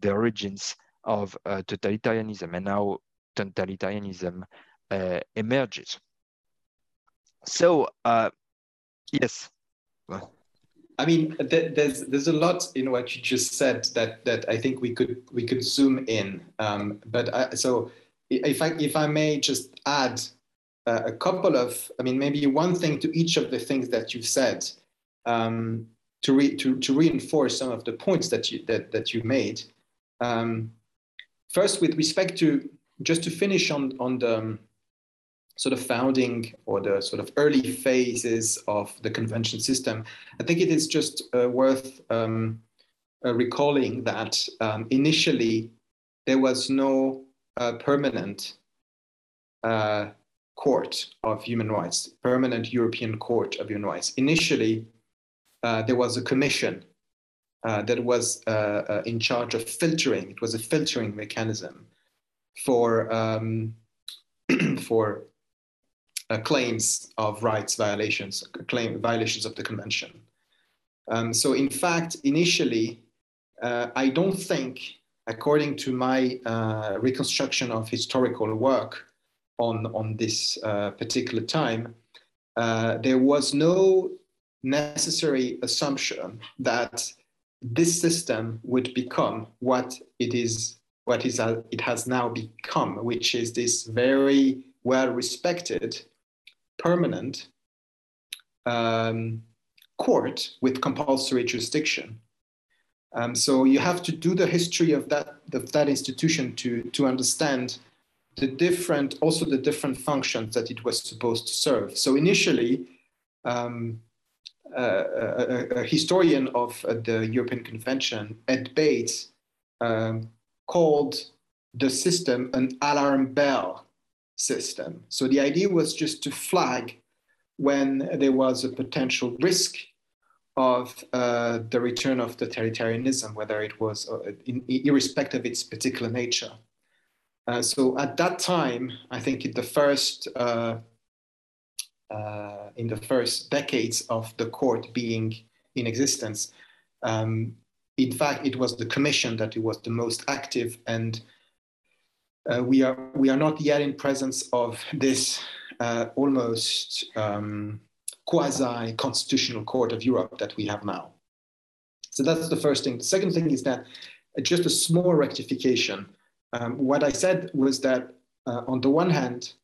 the origins of uh, totalitarianism and how totalitarianism uh, emerges. So, uh, yes. I mean, th- there's there's a lot in what you just said that that I think we could we could zoom in. Um, but I, so if I if I may just add uh, a couple of, I mean, maybe one thing to each of the things that you've said um, to re- to to reinforce some of the points that you that that you made. Um, first, with respect to just to finish on on the sort of founding or the sort of early phases of the convention system, I think it is just uh, worth um, uh, recalling that um, initially there was no uh, permanent uh, court of human rights, permanent European court of human rights. Initially, uh, there was a commission uh, that was in charge of filtering. It was a filtering mechanism for um, for uh, claims of rights violations, claim violations of the convention. Um, so in fact, initially, uh, I don't think, according to my uh, reconstruction of historical work on, on this uh, particular time, uh, there was no necessary assumption that this system would become what it is what is uh, it has now become, which is this very well respected permanent um, court with compulsory jurisdiction. Um, so you have to do the history of that of that institution to to understand the different, also the different functions that it was supposed to serve. So initially, um, uh, a, a, historian of uh, the European Convention, Ed Bates, um, called the system an alarm bell system. So the idea was just to flag when there was a potential risk of uh, the return of totalitarianism, whether it was uh, in, irrespective of its particular nature. Uh, so at that time, I think in the first uh, uh, in the first decades of the court being in existence, um, in fact, it was the commission that was the most active, and uh, we are we are not yet in presence of this almost um, quasi constitutional court of Europe that we have now. So that's the first thing. The second thing is that uh, just a small rectification. Um, what I said was that uh, on the one hand,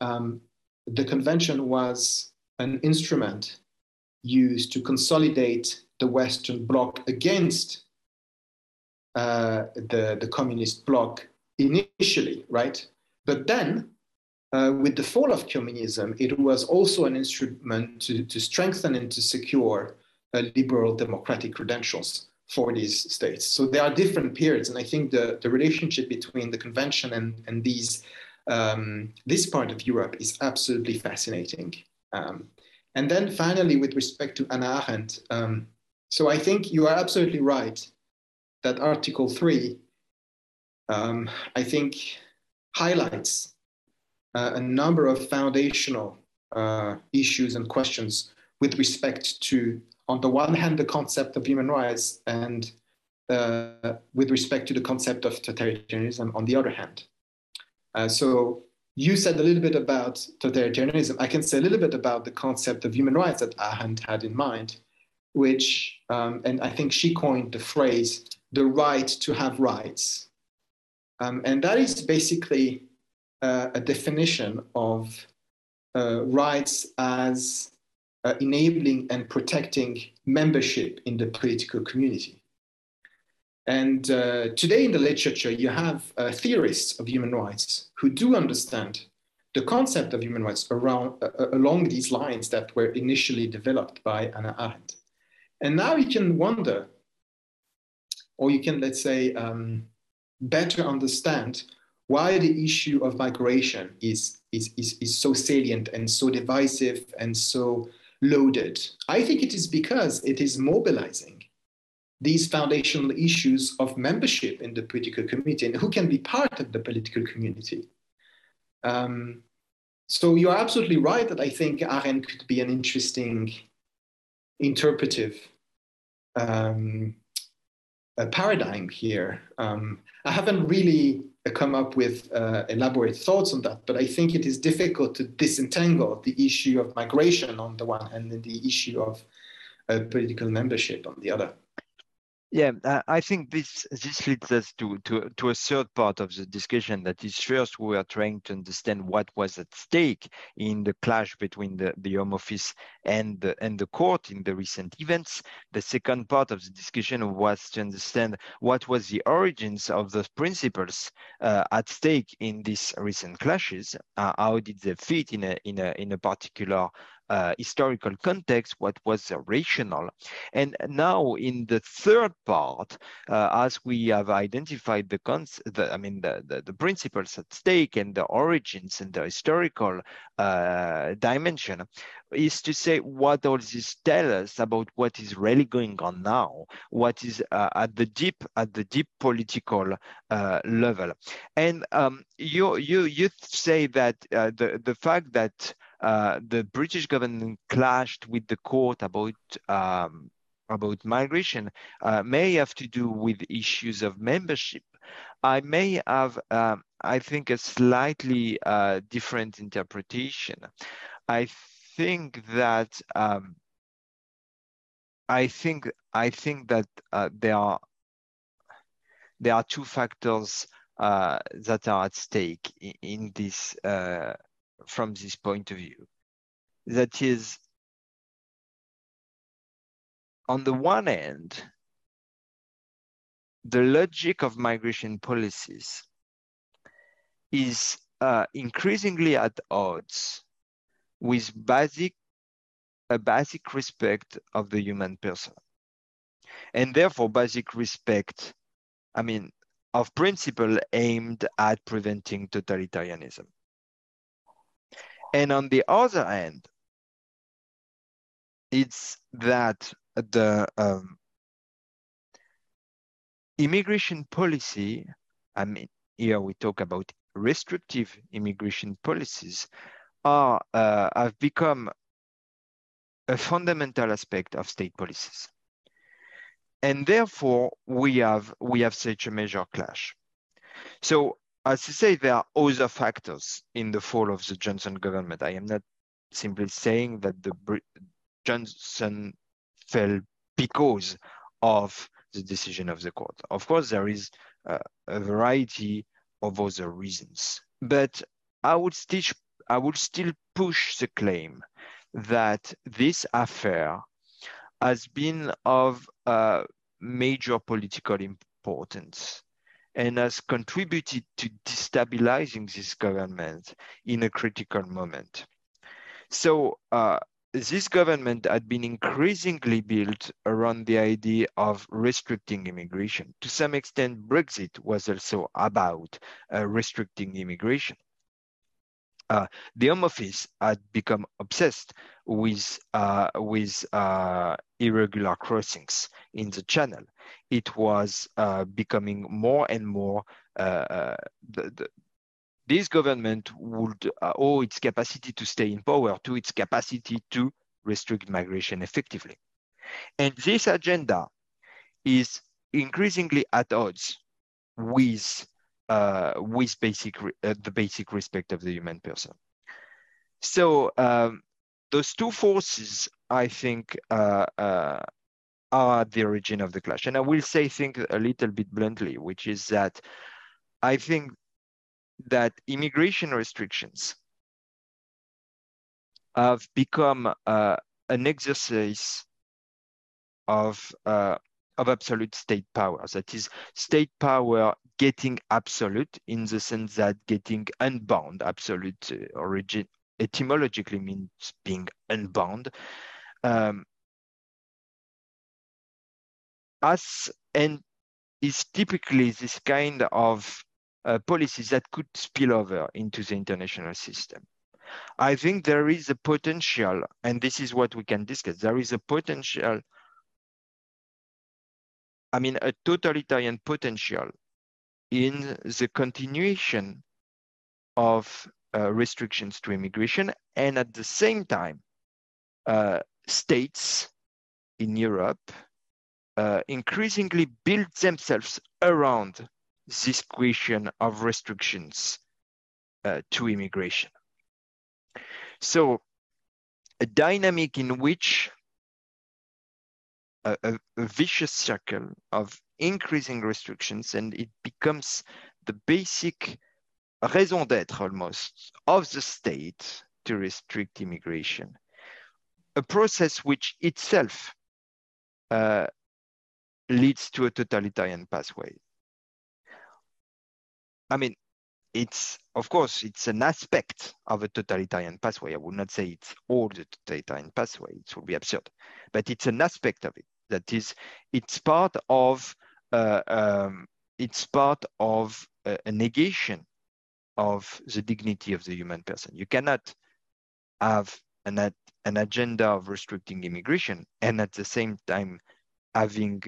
um, the convention was an instrument used to consolidate the Western bloc against uh, the, the communist bloc initially, right? But then uh, with the fall of communism, it was also an instrument to, to strengthen and to secure uh, liberal democratic credentials for these states. So there are different periods, and I think the, the relationship between the convention and, and these um, this part of Europe is absolutely fascinating. Um, and then finally, with respect to Hannah Arendt, um, so I think you are absolutely right that Article 3, um, I think, highlights uh, a number of foundational uh, issues and questions with respect to, on the one hand, the concept of human rights, and uh, with respect to the concept of totalitarianism on the other hand. Uh, so you said a little bit about totalitarianism. I can say a little bit about the concept of human rights that Arendt had in mind, which, um, and I think she coined the phrase, the right to have rights. Um, and that is basically uh, a definition of uh, rights as uh, enabling and protecting membership in the political community. And uh, today in the literature, you have uh, theorists of human rights who do understand the concept of human rights around, uh, along these lines that were initially developed by Hannah Arendt. And now you can wonder, or you can, let's say, um, better understand why the issue of migration is, is, is, is so salient and so divisive and so loaded. I think it is because it is mobilizing these foundational issues of membership in the political community and who can be part of the political community. Um, so you're absolutely right that I think Arendt could be an interesting interpretive um, paradigm here. Um, I haven't really come up with uh, elaborate thoughts on that, but I think it is difficult to disentangle the issue of migration on the one hand and the issue of uh, political membership on the other. Yeah, I think this this leads us to, to to a third part of the discussion. That is, first we are trying to understand what was at stake in the clash between the, the Home Office and the and the court in the recent events. The second part of the discussion was to understand what was the origins of those principles uh, at stake in these recent clashes. Uh, how did they fit in a in a in a particular uh, historical context, what was rational. And now in the third part, uh, as we have identified the, the I mean, the, the, the, principles at stake and the origins and the historical uh, dimension, is to say what all this tell us about what is really going on now, what is uh, at the deep at the deep political uh, level, and um, you you you say that uh, the the fact that uh, the British government clashed with the court about um, about migration uh, may have to do with issues of membership. I may have, um, I think, a slightly uh, different interpretation. I think that um, I think I think that uh, there are there are two factors uh, that are at stake in, in this from this point of view. That is, on the one hand, the logic of migration policies is uh, increasingly at odds with basic a basic respect of the human person and therefore basic respect i mean of principle aimed at preventing totalitarianism and on the other hand it's that the um, immigration policy i mean here we talk about restrictive immigration policies are uh, have become a fundamental aspect of state policies. And therefore, we have, we have such a major clash. So as you say, there are other factors in the fall of the Johnson government. I am not simply saying that the Johnson fell because of the decision of the court. Of course, there is uh, a variety of other reasons, but I would still, I would still push the claim that this affair has been of uh, major political importance and has contributed to destabilizing this government in a critical moment. So uh, this government had been increasingly built around the idea of restricting immigration. To some extent, Brexit was also about uh, restricting immigration. Uh, the Home Office had become obsessed with uh, with uh, irregular crossings in the channel. It was uh, becoming more and more uh, uh, the, the, this government would owe its capacity to stay in power to its capacity to restrict migration effectively. And this agenda is increasingly at odds with uh, with basic uh, the basic respect of the human person. So um, those two forces, I think, uh, uh, are the origin of the clash. And I will say think a little bit bluntly, which is that I think that immigration restrictions have become uh, an exercise of uh, of absolute state power. That is, state power getting absolute in the sense that getting unbound, absolute uh, origin, etymologically means being unbound. Um, as and is typically this kind of uh, policies that could spill over into the international system. I think there is a potential, and this is what we can discuss, there is a potential I mean, a totalitarian potential in the continuation of uh, restrictions to immigration, and at the same time, uh, states in Europe uh, increasingly build themselves around this question of restrictions uh, to immigration. So, a dynamic in which a, a, a vicious circle of increasing restrictions and it becomes the basic raison d'etre almost of the state to restrict immigration. A process which itself uh, leads to a totalitarian pathway. I mean, it's, of course, it's an aspect of a totalitarian pathway. I would not say it's all the totalitarian pathway, it would be absurd, but it's an aspect of it. That is, it's part of uh, um, it's part of a, a negation of the dignity of the human person. You cannot have an, an agenda of restricting immigration and at the same time having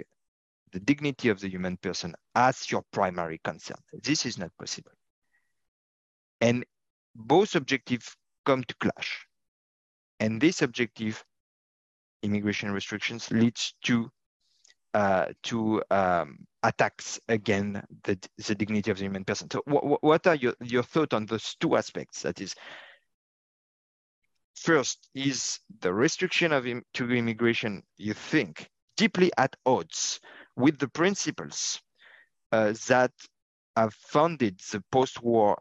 the dignity of the human person as your primary concern. This is not possible. And both objectives come to clash. And this objective immigration restrictions leads to uh, to um, attacks again the, the dignity of the human person. So what are your, your thoughts on those two aspects? That is, first, is the restriction of Im to immigration, you think, deeply at odds with the principles uh, that have founded the post-war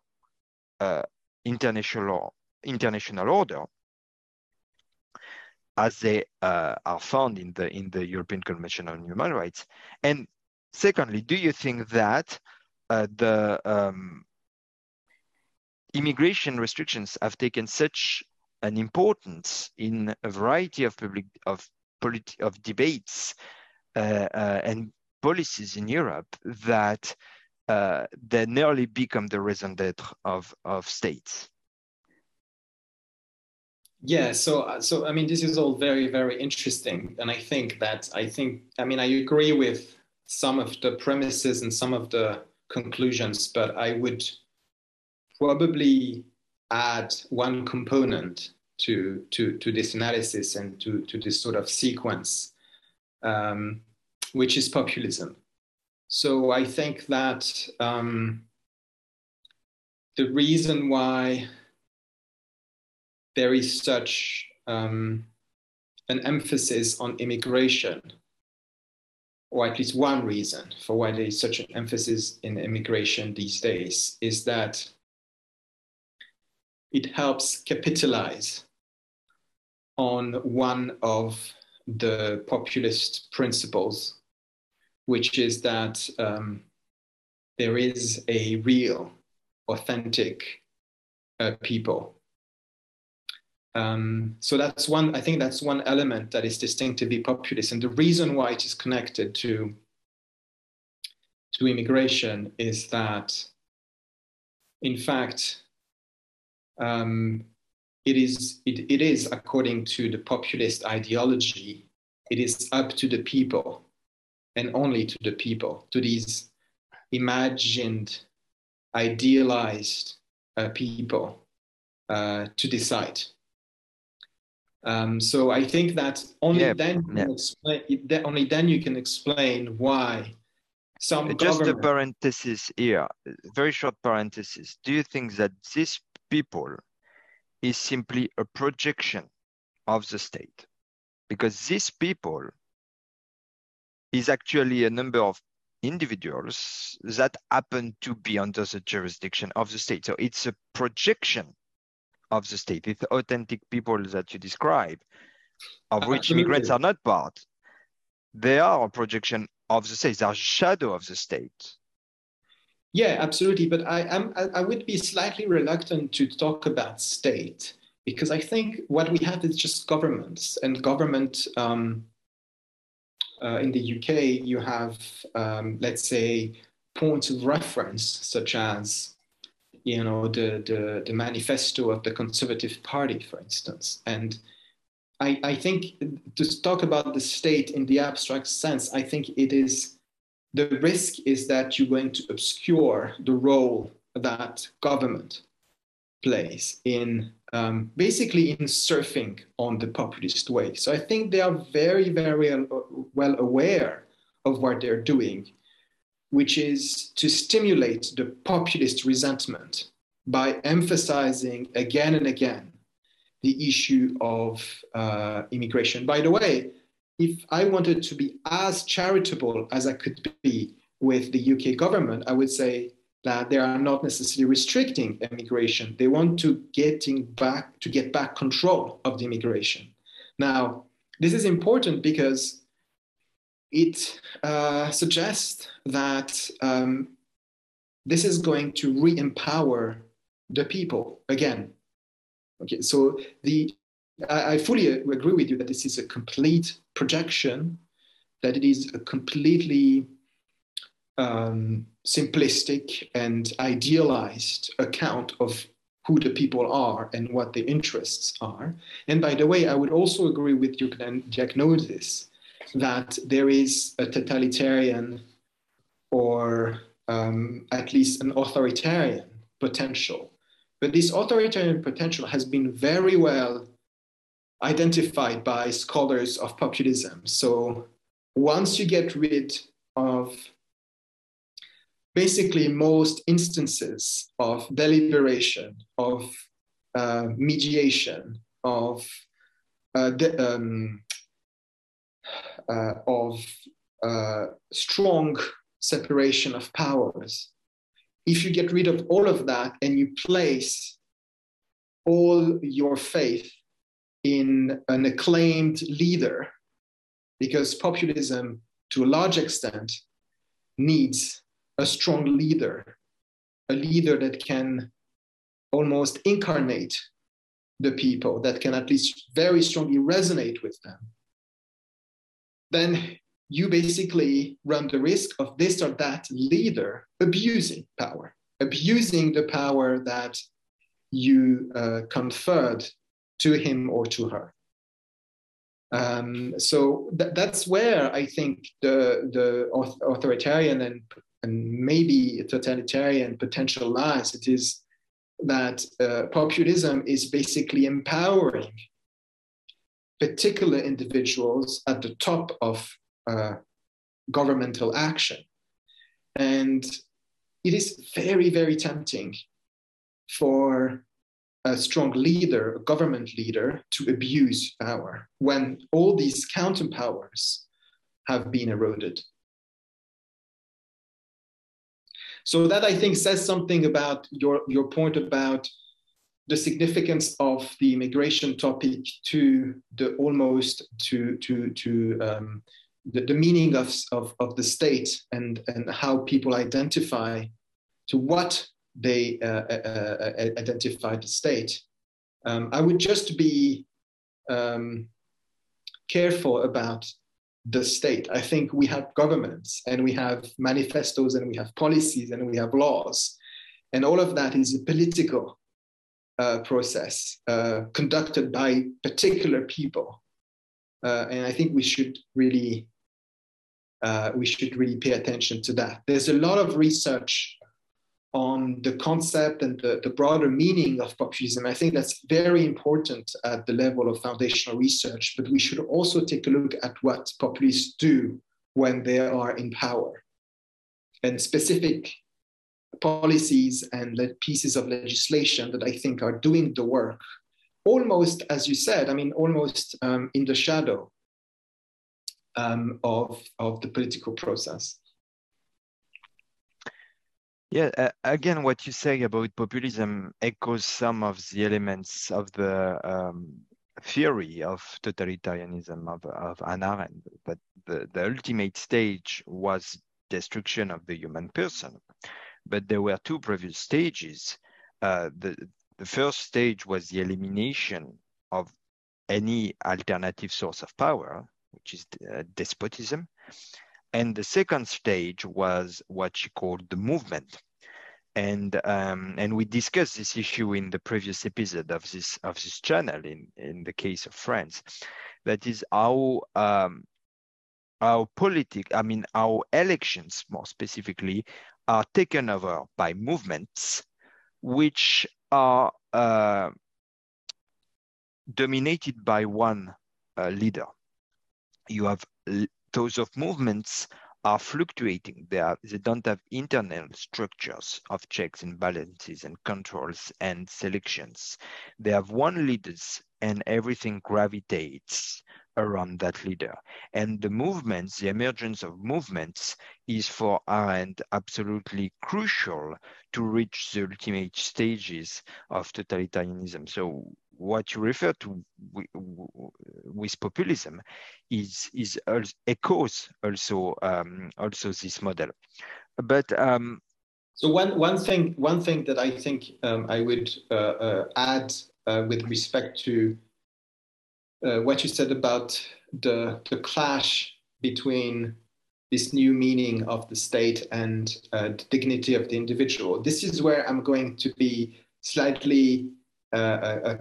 uh, international, international order as they uh, are found in the in the European Convention on Human Rights? And secondly, do you think that uh, the um, immigration restrictions have taken such an importance in a variety of public of politi- of debates uh, uh, and policies in Europe that uh, they nearly become the raison d'être of, of states. Yeah, so so I mean, this is all very very interesting, and I think that I think I mean I agree with some of the premises and some of the conclusions, but I would probably add one component to to to this analysis and to to this sort of sequence, um, which is populism. So I think that um, the reason why there is such um, an emphasis on immigration, or at least one reason for why there is such an emphasis in immigration these days, is that it helps capitalize on one of the populist principles, which is that um, there is a real, authentic uh, people um, so that's one, I think that's one element that is distinctively populist. And the reason why it is connected to, to immigration is that, in fact, um, it, is, it, it is, according to the populist ideology, it is up to the people and only to the people, to these imagined, idealized uh, people uh, to decide um, so I think that only yeah, then yeah. explain, only then you can explain why some just a parenthesis here, very short parenthesis. Do you think that these people is simply a projection of the state? Because these people is actually a number of individuals that happen to be under the jurisdiction of the state. So it's a projection of the state. It's authentic people that you describe, of which Absolutely. immigrants are not part. They are a projection of the state. They are a shadow of the state. Yeah, absolutely. But I am I would be slightly reluctant to talk about state because I think what we have is just governments and government. Um, uh, in the UK, you have, um, let's say, points of reference such as you know, the, the, the manifesto of the Conservative Party, for instance. And I, I think to talk about the state in the abstract sense, I think it is the risk is that you're going to obscure the role that government plays in um, basically in surfing on the populist wave. So I think they are very, very well aware of what they're doing which is to stimulate the populist resentment by emphasizing again and again the issue of uh, immigration. By the way, if I wanted to be as charitable as I could be with the UK government, I would say that they are not necessarily restricting immigration. They want to getting back to get back control of the immigration. Now, this is important because it uh, suggests that um, this is going to re-empower the people again. Okay, so the I, I fully agree with you that this is a complete projection, that it is a completely um, simplistic and idealized account of who the people are and what their interests are. And by the way, I would also agree with your diagnosis that there is a totalitarian or um, at least an authoritarian potential. But this authoritarian potential has been very well identified by scholars of populism. So once you get rid of basically most instances of deliberation, of uh, mediation, of uh, de- um, of uh, strong separation of powers. If you get rid of all of that and you place all your faith in an acclaimed leader, because populism, to a large extent, needs a strong leader, a leader that can almost incarnate the people, that can at least very strongly resonate with them, then you basically run the risk of this or that leader abusing power, abusing the power that you uh, conferred to him or to her. Um, so th- that's where I think the, the authoritarian and, and maybe totalitarian potential lies. It is that uh, populism is basically empowering particular individuals at the top of uh, governmental action. And it is very, very tempting for a strong leader, a government leader, to abuse power when all these counter powers have been eroded. So that I think says something about your, your point about the significance of the immigration topic to the almost to to to um, the, the meaning of, of, of the state and, and how people identify to what they uh, uh, uh, identify the state. Um, I would just be um, careful about the state. I think we have governments and we have manifestos and we have policies and we have laws. And all of that is political uh, process uh, conducted by particular people. Uh, and I think we should really we should really pay attention to that. There's a lot of research on the concept and the, the broader meaning of populism. I think that's very important at the level of foundational research, but we should also take a look at what populists do when they are in power and specific policies and pieces of legislation that I think are doing the work almost, as you said, I mean, almost um, in the shadow um, of, of the political process. Yeah, uh, again, what you say about populism echoes some of the elements of the um, theory of totalitarianism of, of Hannah Arendt, but the, the ultimate stage was destruction of the human person. But there were two previous stages. Uh, the, the first stage was the elimination of any alternative source of power, which is uh, despotism. And the second stage was what she called the movement. And um, and we discussed this issue in the previous episode of this of this channel in, in the case of France. That is how um, our politic, I mean our elections more specifically, are taken over by movements which are uh, dominated by one uh, leader. You have those of movements are fluctuating. They, are, they don't have internal structures of checks and balances and controls and selections. They have one leaders and everything gravitates around that leader. And the movements, the emergence of movements is for Arendt absolutely crucial to reach the ultimate stages of totalitarianism. So what you refer to with populism is is echoes also um, also this model. But um, so one one thing one thing that I think um, I would uh, uh, add uh, with respect to uh, what you said about the the clash between this new meaning of the state and uh, the dignity of the individual. This is where I'm going to be slightly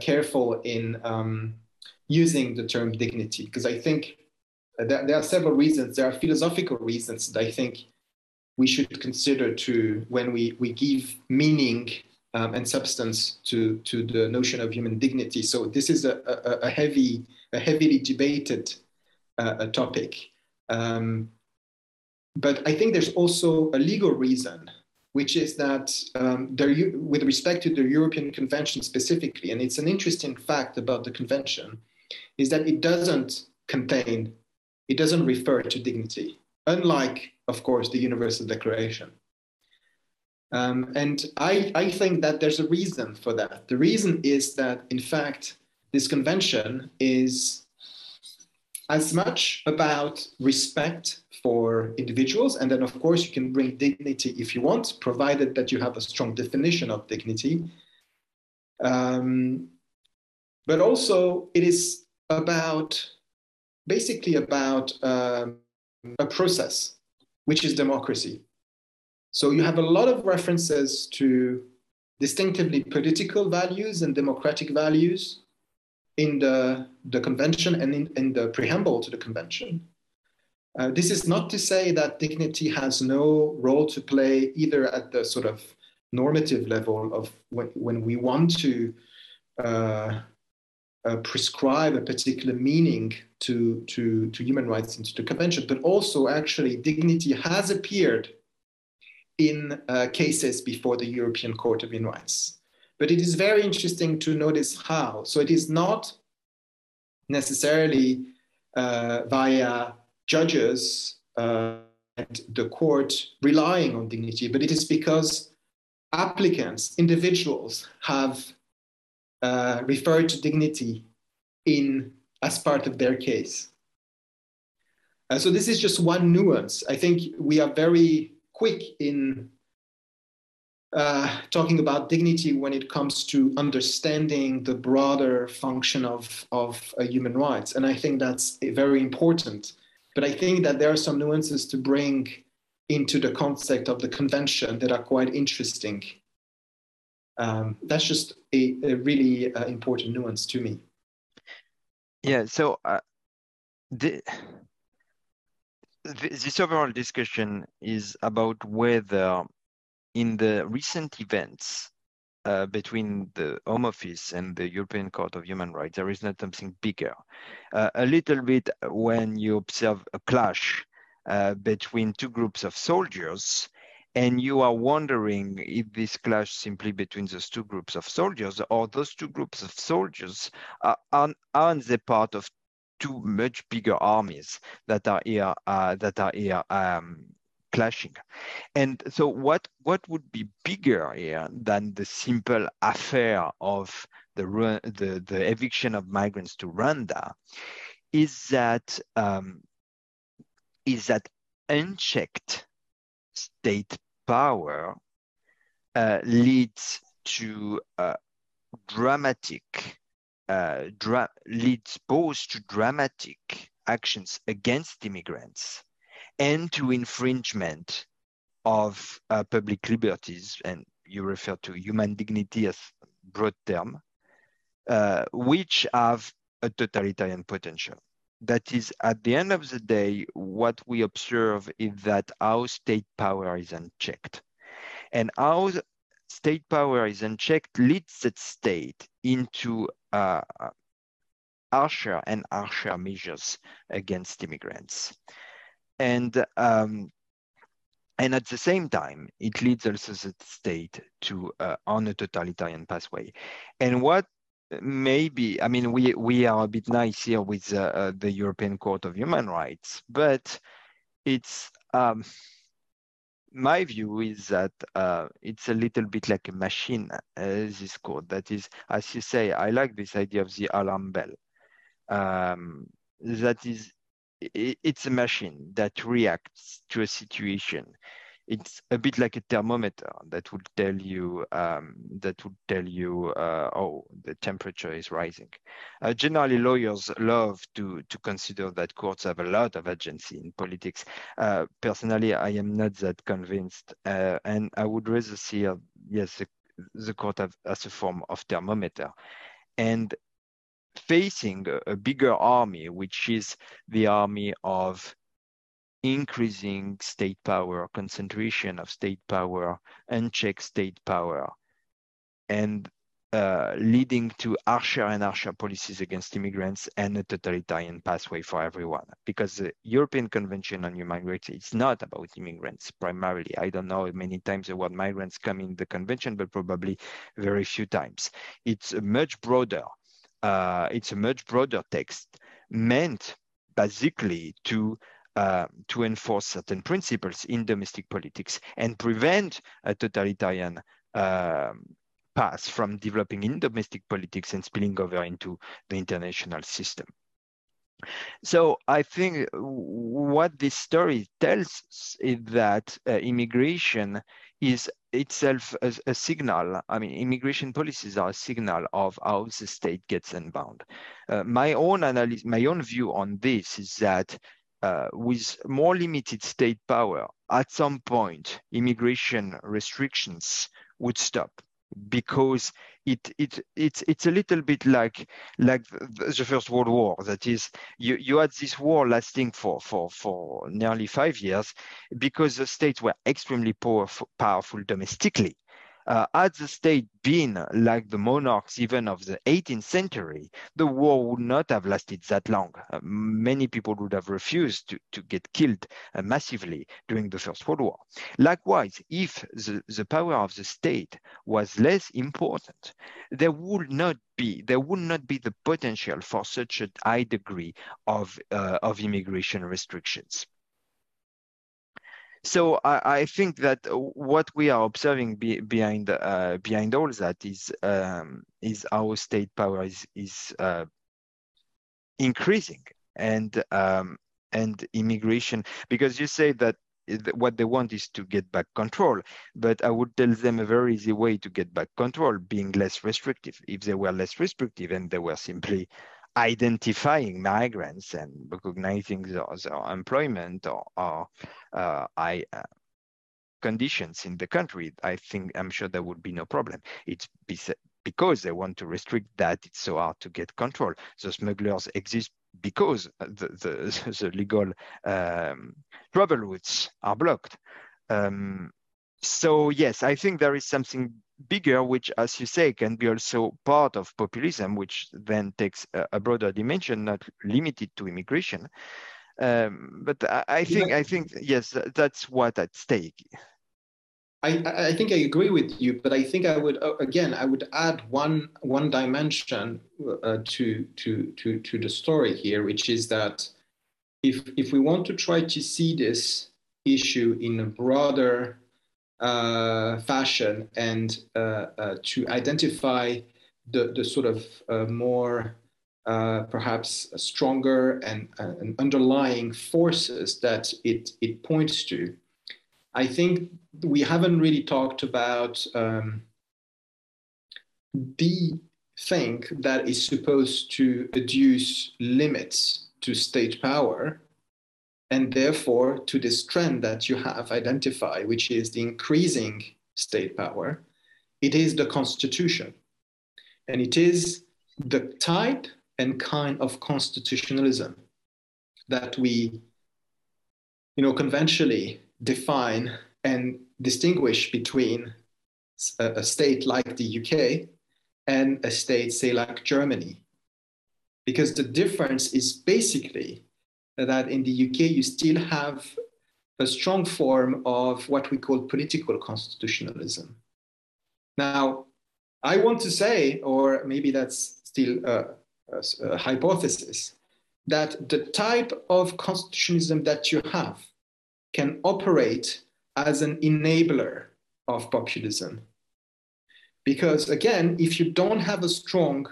careful in um, using the term dignity because I think there, there, are several reasons. There are philosophical reasons that I think we should consider to when we, we give meaning um, and substance to, to the notion of human dignity. So this is a, a, a heavy, a heavily debated uh, a topic. Um, but I think there's also a legal reason which is that um, there, with respect to the European Convention specifically, and it's an interesting fact about the convention, is that it doesn't contain, it doesn't refer to dignity, unlike, of course, the Universal Declaration. Um, and I, I think that there's a reason for that. The reason is that, in fact, this convention is as much about respect for individuals. And then, of course, you can bring dignity if you want, provided that you have a strong definition of dignity. Um, but also, it is about basically about um, a process, which is democracy. So you have a lot of references to distinctively political values and democratic values in the, the convention and in, in the preamble to the convention. Uh, this is not to say that dignity has no role to play either at the sort of normative level of when, when we want to uh, uh, prescribe a particular meaning to, to, to human rights into the convention, but also actually dignity has appeared in uh, cases before the European Court of Human Rights. But it is very interesting to notice how. So it is not necessarily uh, via judges uh, and the court relying on dignity, but it is because applicants, individuals, have uh, referred to dignity in as part of their case. Uh, so this is just one nuance. I think we are very quick in uh, talking about dignity when it comes to understanding the broader function of, of uh, human rights. And I think that's very important. But I think that there are some nuances to bring into the concept of the convention that are quite interesting. Um, that's just a, a really uh, important nuance to me. Yeah, so uh, the, this overall discussion is about whether in the recent events uh, between the Home Office and the European Court of Human Rights, there is not something bigger. Uh, a little bit when you observe a clash uh, between two groups of soldiers, and you are wondering if this clash simply between those two groups of soldiers or those two groups of soldiers are, aren't they part of two much bigger armies that are here uh, that are here um, clashing. And so what, what would be bigger here than the simple affair of the, the, the eviction of migrants to Rwanda is that, um, is that unchecked state power uh, leads to uh, dramatic, uh, dra leads both to dramatic actions against immigrants and to infringement of uh, public liberties, and you refer to human dignity as broad term, uh, which have a totalitarian potential. That is, at the end of the day, what we observe is that our state power is unchecked. And our state power is unchecked leads that state into uh, harsher and harsher measures against immigrants and um, and at the same time, it leads also the state to uh, on a totalitarian pathway. And what maybe, I mean, we we are a bit nice here with uh, uh, the European Court of Human Rights, but it's um, my view is that uh, it's a little bit like a machine, uh, this court. That is, as you say, I like this idea of the alarm bell. Um, that is it's a machine that reacts to a situation. It's a bit like a thermometer that would tell you um, that would tell you uh, oh the temperature is rising. Uh, generally, lawyers love to to consider that courts have a lot of agency in politics. Uh, personally, I am not that convinced, uh, and I would rather see yes the, the court as a form of thermometer, and facing a, bigger army, which is the army of increasing state power, concentration of state power, unchecked state power, and uh, leading to harsher and harsher policies against immigrants and a totalitarian pathway for everyone. Because the European Convention on Human Rights is not about immigrants primarily. I don't know many times the word migrants come in the convention, but probably very few times. It's much broader uh, it's a much broader text meant basically to uh, to enforce certain principles in domestic politics and prevent a totalitarian um, path from developing in domestic politics and spilling over into the international system. So I think what this story tells is that uh, immigration is itself a, a, signal. I mean, immigration policies are a signal of how the state gets unbound. Uh, my own analysis, my own view on this is that uh, with more limited state power, at some point, immigration restrictions would stop because it it it's it's a little bit like like the, First World War. That is, you you had this war lasting for for for nearly five years because the states were extremely powerful, powerful domestically uh, had the state been like the monarchs even of the 18th century, the war would not have lasted that long. Uh, many people would have refused to, to get killed uh, massively during the First World War. Likewise, if the, the power of the state was less important, there would not be there would not be the potential for such a high degree of uh, of immigration restrictions. So I, I, think that what we are observing be, behind uh, behind all that is um, is our state power is is uh, increasing and um, and immigration. Because you say that what they want is to get back control but i would tell them a very easy way to get back control being less restrictive. If they were less restrictive and they were simply identifying migrants and recognizing their, employment or, or uh, I, uh, conditions in the country, I think I'm sure there would be no problem. It's because they want to restrict that it's so hard to get control. The smugglers exist because the, the, the legal um, travel routes are blocked. Um, so yes, I think there is something bigger, which, as you say, can be also part of populism, which then takes a, a broader dimension, not limited to immigration. Um, but I, I think, yeah. I think, yes, that's what at stake. I, I think I agree with you, but I think I would uh, again I would add one one dimension uh, to to to to the story here, which is that if if we want to try to see this issue in a broader uh, fashion and uh, uh, to identify the, the sort of uh, more perhaps stronger and, and, underlying forces that it, it points to. I think we haven't really talked about um, the thing that is supposed to adduce limits to state power and therefore to this trend that you have identified, which is the increasing state power, it is the constitution. And it is the type and kind of constitutionalism that we you know, conventionally define and distinguish between a, a state like the UK and a state, say, like Germany. Because the difference is basically that in the UK you still have a strong form of what we call political constitutionalism. Now, I want to say, or maybe that's still a, a, a hypothesis, that the type of constitutionalism that you have can operate as an enabler of populism. Because again, if you don't have a strong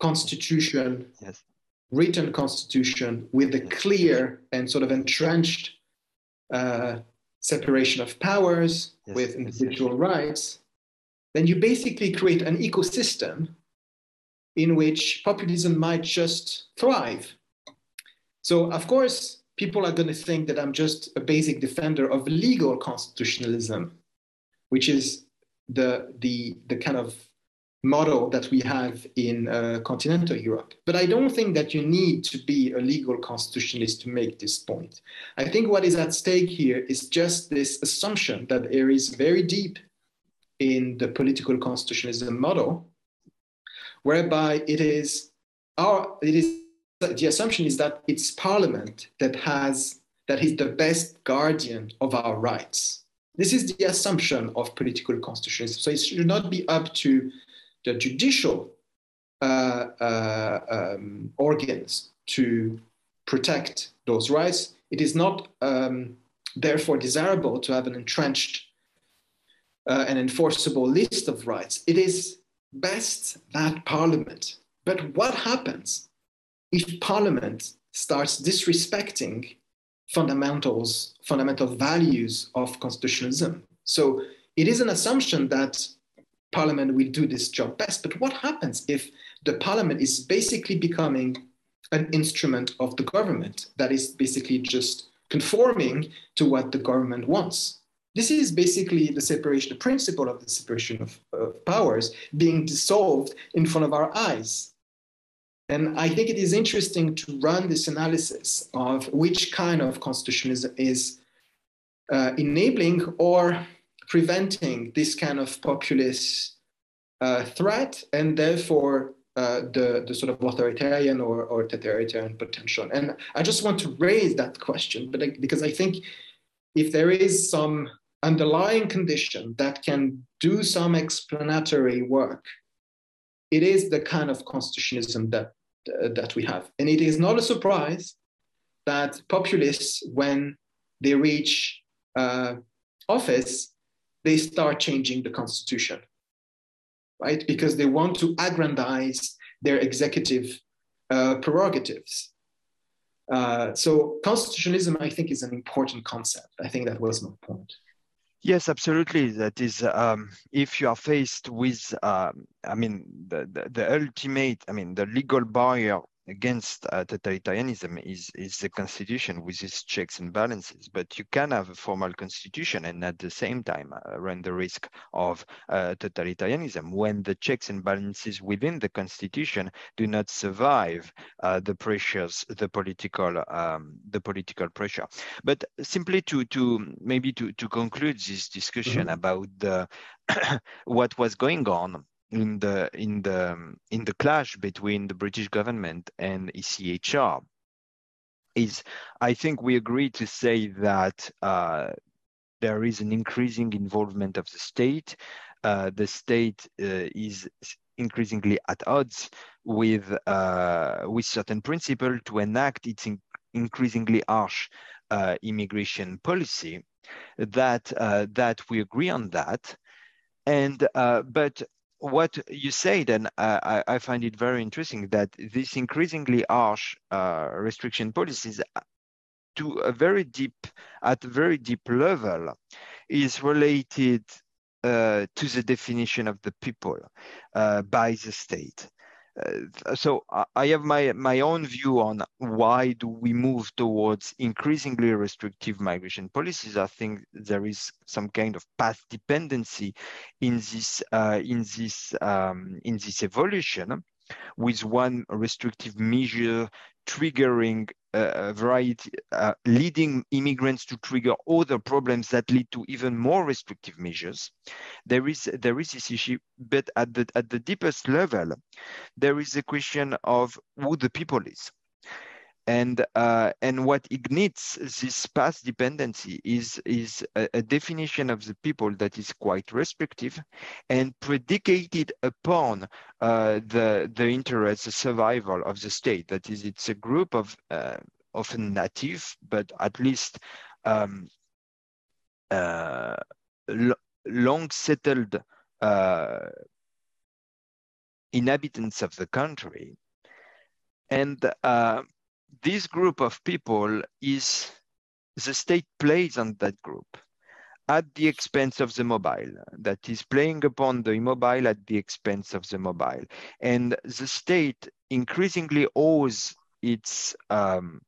constitution yes written constitution with a clear and sort of entrenched uh, separation of powers yes, with individual yes. rights, then you basically create an ecosystem in which populism might just thrive. So, of course, people are going to think that I'm just a basic defender of legal constitutionalism, which is the, the, the kind of model that we have in uh, continental Europe. But I don't think that you need to be a legal constitutionalist to make this point. I think what is at stake here is just this assumption that there is very deep in the political constitutionalism model, whereby it is our it is the assumption is that it's parliament that has that is the best guardian of our rights. This is the assumption of political constitutionalism. So it should not be up to the judicial uh, uh, um, organs to protect those rights. It is not um, therefore desirable to have an entrenched uh, and enforceable list of rights. It is best that parliament. But what happens if Parliament starts disrespecting fundamentals, fundamental values of constitutionalism. So it is an assumption that Parliament will do this job best. But what happens if the Parliament is basically becoming an instrument of the government that is basically just conforming to what the government wants? This is basically the separation, the principle of the separation of, of powers being dissolved in front of our eyes. And I think it is interesting to run this analysis of which kind of constitutionalism is uh, enabling or preventing this kind of populist uh, threat and therefore uh, the, the sort of authoritarian or, or totalitarian potential. And I just want to raise that question, but I, because I think if there is some underlying condition that can do some explanatory work, it is the kind of constitutionalism that, uh, that we have. And it is not a surprise that populists, when they reach uh, office, they start changing the constitution, right? Because they want to aggrandize their executive uh, prerogatives. Uh, so constitutionalism, I think, is an important concept. I think that was my point. Yes, absolutely. That is, um, if you are faced with, um, I mean, the, the, the ultimate, I mean, the legal barrier against uh, totalitarianism is, is the constitution with its checks and balances. But you can have a formal constitution and at the same time uh, run the risk of uh, totalitarianism when the checks and balances within the constitution do not survive uh, the pressures, the political, um, the political pressure. But simply to, to maybe to, to conclude this discussion mm -hmm. about the, what was going on in the in the in the clash between the British government and ECHR is I think we agree to say that uh, there is an increasing involvement of the state. Uh, the state uh, is increasingly at odds with uh, with certain principle to enact its in increasingly harsh uh, immigration policy. That uh, that we agree on that, and but what you said, and I, I, find it very interesting that this increasingly harsh uh, restriction policies to a very deep, at a very deep level, is related uh, to the definition of the people uh, by the state. Uh, so I have my, my own view on why do we move towards increasingly restrictive migration policies. I think there is some kind of path dependency in this uh, in this um, in this evolution with one restrictive measure triggering a variety, uh, leading immigrants to trigger other problems that lead to even more restrictive measures. There is there is this issue, but at the at the deepest level, there is a question of who the people is and uh, and what ignites this path dependency is is a, a, definition of the people that is quite restrictive and predicated upon uh, the the interest the survival of the state. That is it's a group of uh, often native but at least um, uh, long settled uh, inhabitants of the country. And uh, this group of people is the state plays on that group at the expense of the mobile, that is playing upon the immobile at the expense of the mobile. And the state increasingly owes its, um,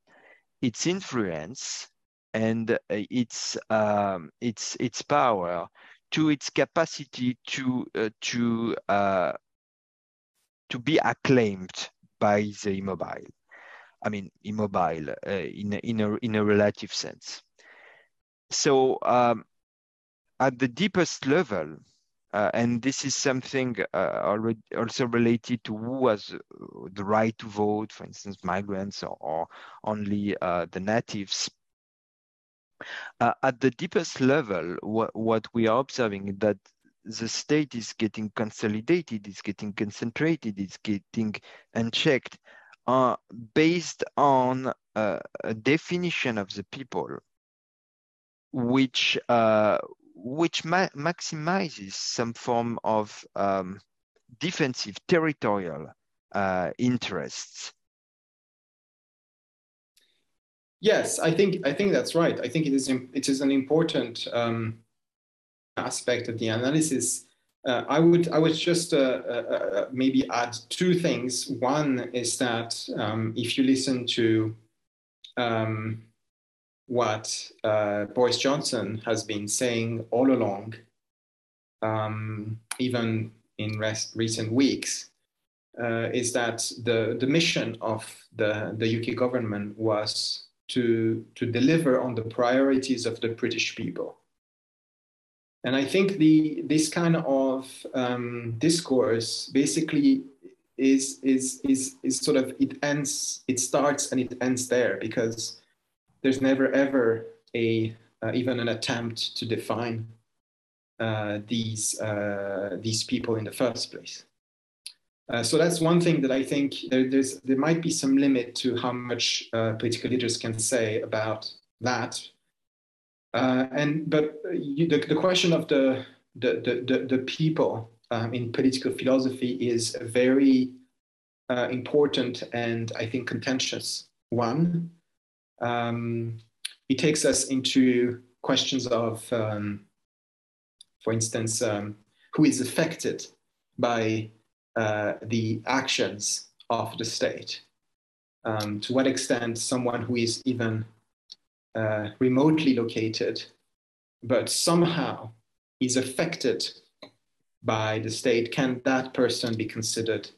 its influence and its, um, its, its power to its capacity to, uh, to, uh, to be acclaimed by the immobile. I mean, immobile uh, in, in, a, in a relative sense. So um, at the deepest level, uh, and this is something uh, already also related to who has the right to vote, for instance, migrants or, or only uh, the natives. Uh, at the deepest level, what, what we are observing is that the state is getting consolidated, is getting concentrated, is getting unchecked uh, based on uh, a definition of the people which uh, which ma maximizes some form of um, defensive territorial uh, interests Yes, I think I think that's right. I think it is it is an important um, aspect of the analysis. Uh, I would I would just uh, uh, uh maybe add two things. One is that um, if you listen to um, what uh, Boris Johnson has been saying all along, um, even in rest, recent weeks, uh, is that the, the mission of the, the UK government was to, to deliver on the priorities of the British people. And I think the, this kind of um, discourse basically is, is, is, is sort of, it ends, it starts and it ends there because there's never ever a, uh, even an attempt to define uh, these, uh, these people in the first place. Uh, so that's one thing that I think there, there's, there might be some limit to how much uh, political leaders can say about that. Uh, and but you, the, the question of the the, the, the people um, in political philosophy is a very uh, important and I think contentious one. Um, it takes us into questions of, um, for instance, um, who is affected by uh, the actions of the state. Um, to what extent someone who is even uh, remotely located, but somehow is affected by the state, can that person be considered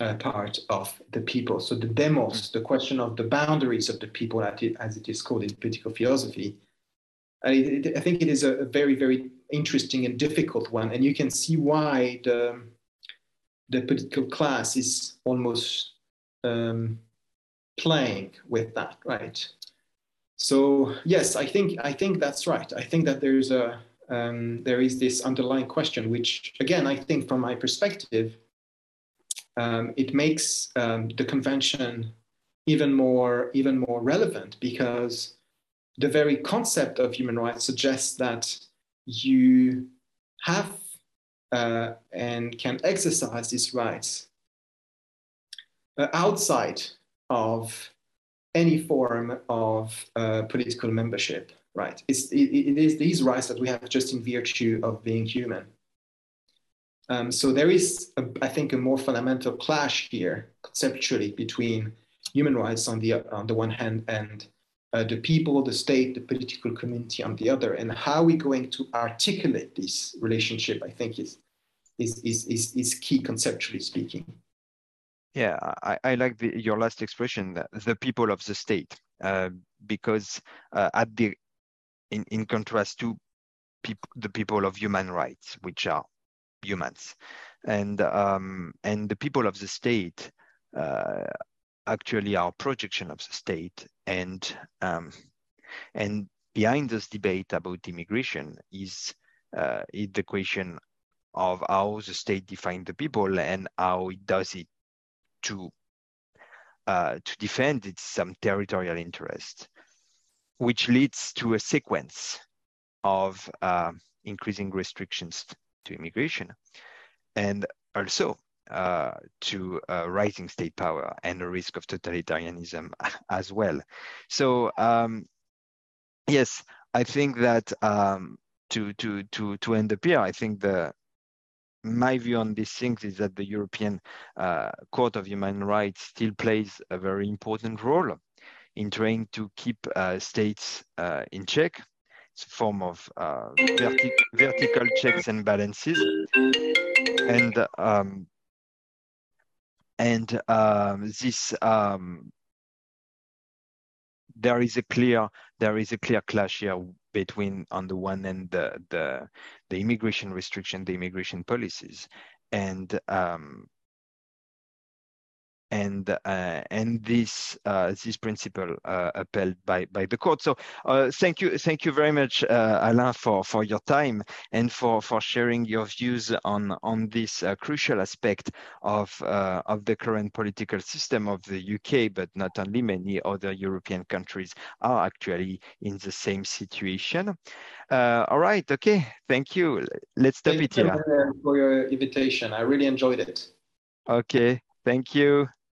a part of the people? So the demos, the question of the boundaries of the people, as it is called in political philosophy, I, I think it is a very, very interesting and difficult one. And you can see why the the political class is almost um, playing with that, right? So yes, I think I think that's right. I think that there's a um, there is this underlying question, which again I think from my perspective, um, it makes um, the convention even more even more relevant because the very concept of human rights suggests that you have uh, and can exercise these rights uh, outside of any form of uh, political membership, right? It's, it, it is these rights that we have just in virtue of being human. Um, so there is, a, I think, a more fundamental clash here conceptually between human rights on the on the one hand and uh, the people, the state, the political community on the other, and how we're going to articulate this relationship, I think, is is, is, is, is key conceptually speaking. Yeah, I, I like the, your last expression, the people of the state, uh, because uh, at the in, in contrast to people, the people of human rights, which are humans, and um, and the people of the state uh, actually are projection of the state, and um, and behind this debate about immigration is uh, is the question of how the state defines the people and how it does it to uh, to defend its some territorial interest, which leads to a sequence of uh, increasing restrictions to immigration, and also uh, to uh, rising state power and a risk of totalitarianism as well. So um, yes, I think that um, to to to to end up here, I think the my view on these things is that the European uh, Court of Human Rights still plays a very important role in trying to keep uh, states uh, in check. It's a form of uh, vertic vertical checks and balances. And um, and um, this um, there is a clear there is a clear clash here between on the one end the the, the immigration restriction, the immigration policies, and um, and uh, and this uh, this principle uh, upheld by by the court. So uh, thank you thank you very much, uh, Alain, for for your time and for for sharing your views on on this uh, crucial aspect of of the current political system of the UK, but not only many other European countries are actually in the same situation. all right, okay, thank you. Let's stop thank it here. for your invitation. I really enjoyed it. Okay, thank you.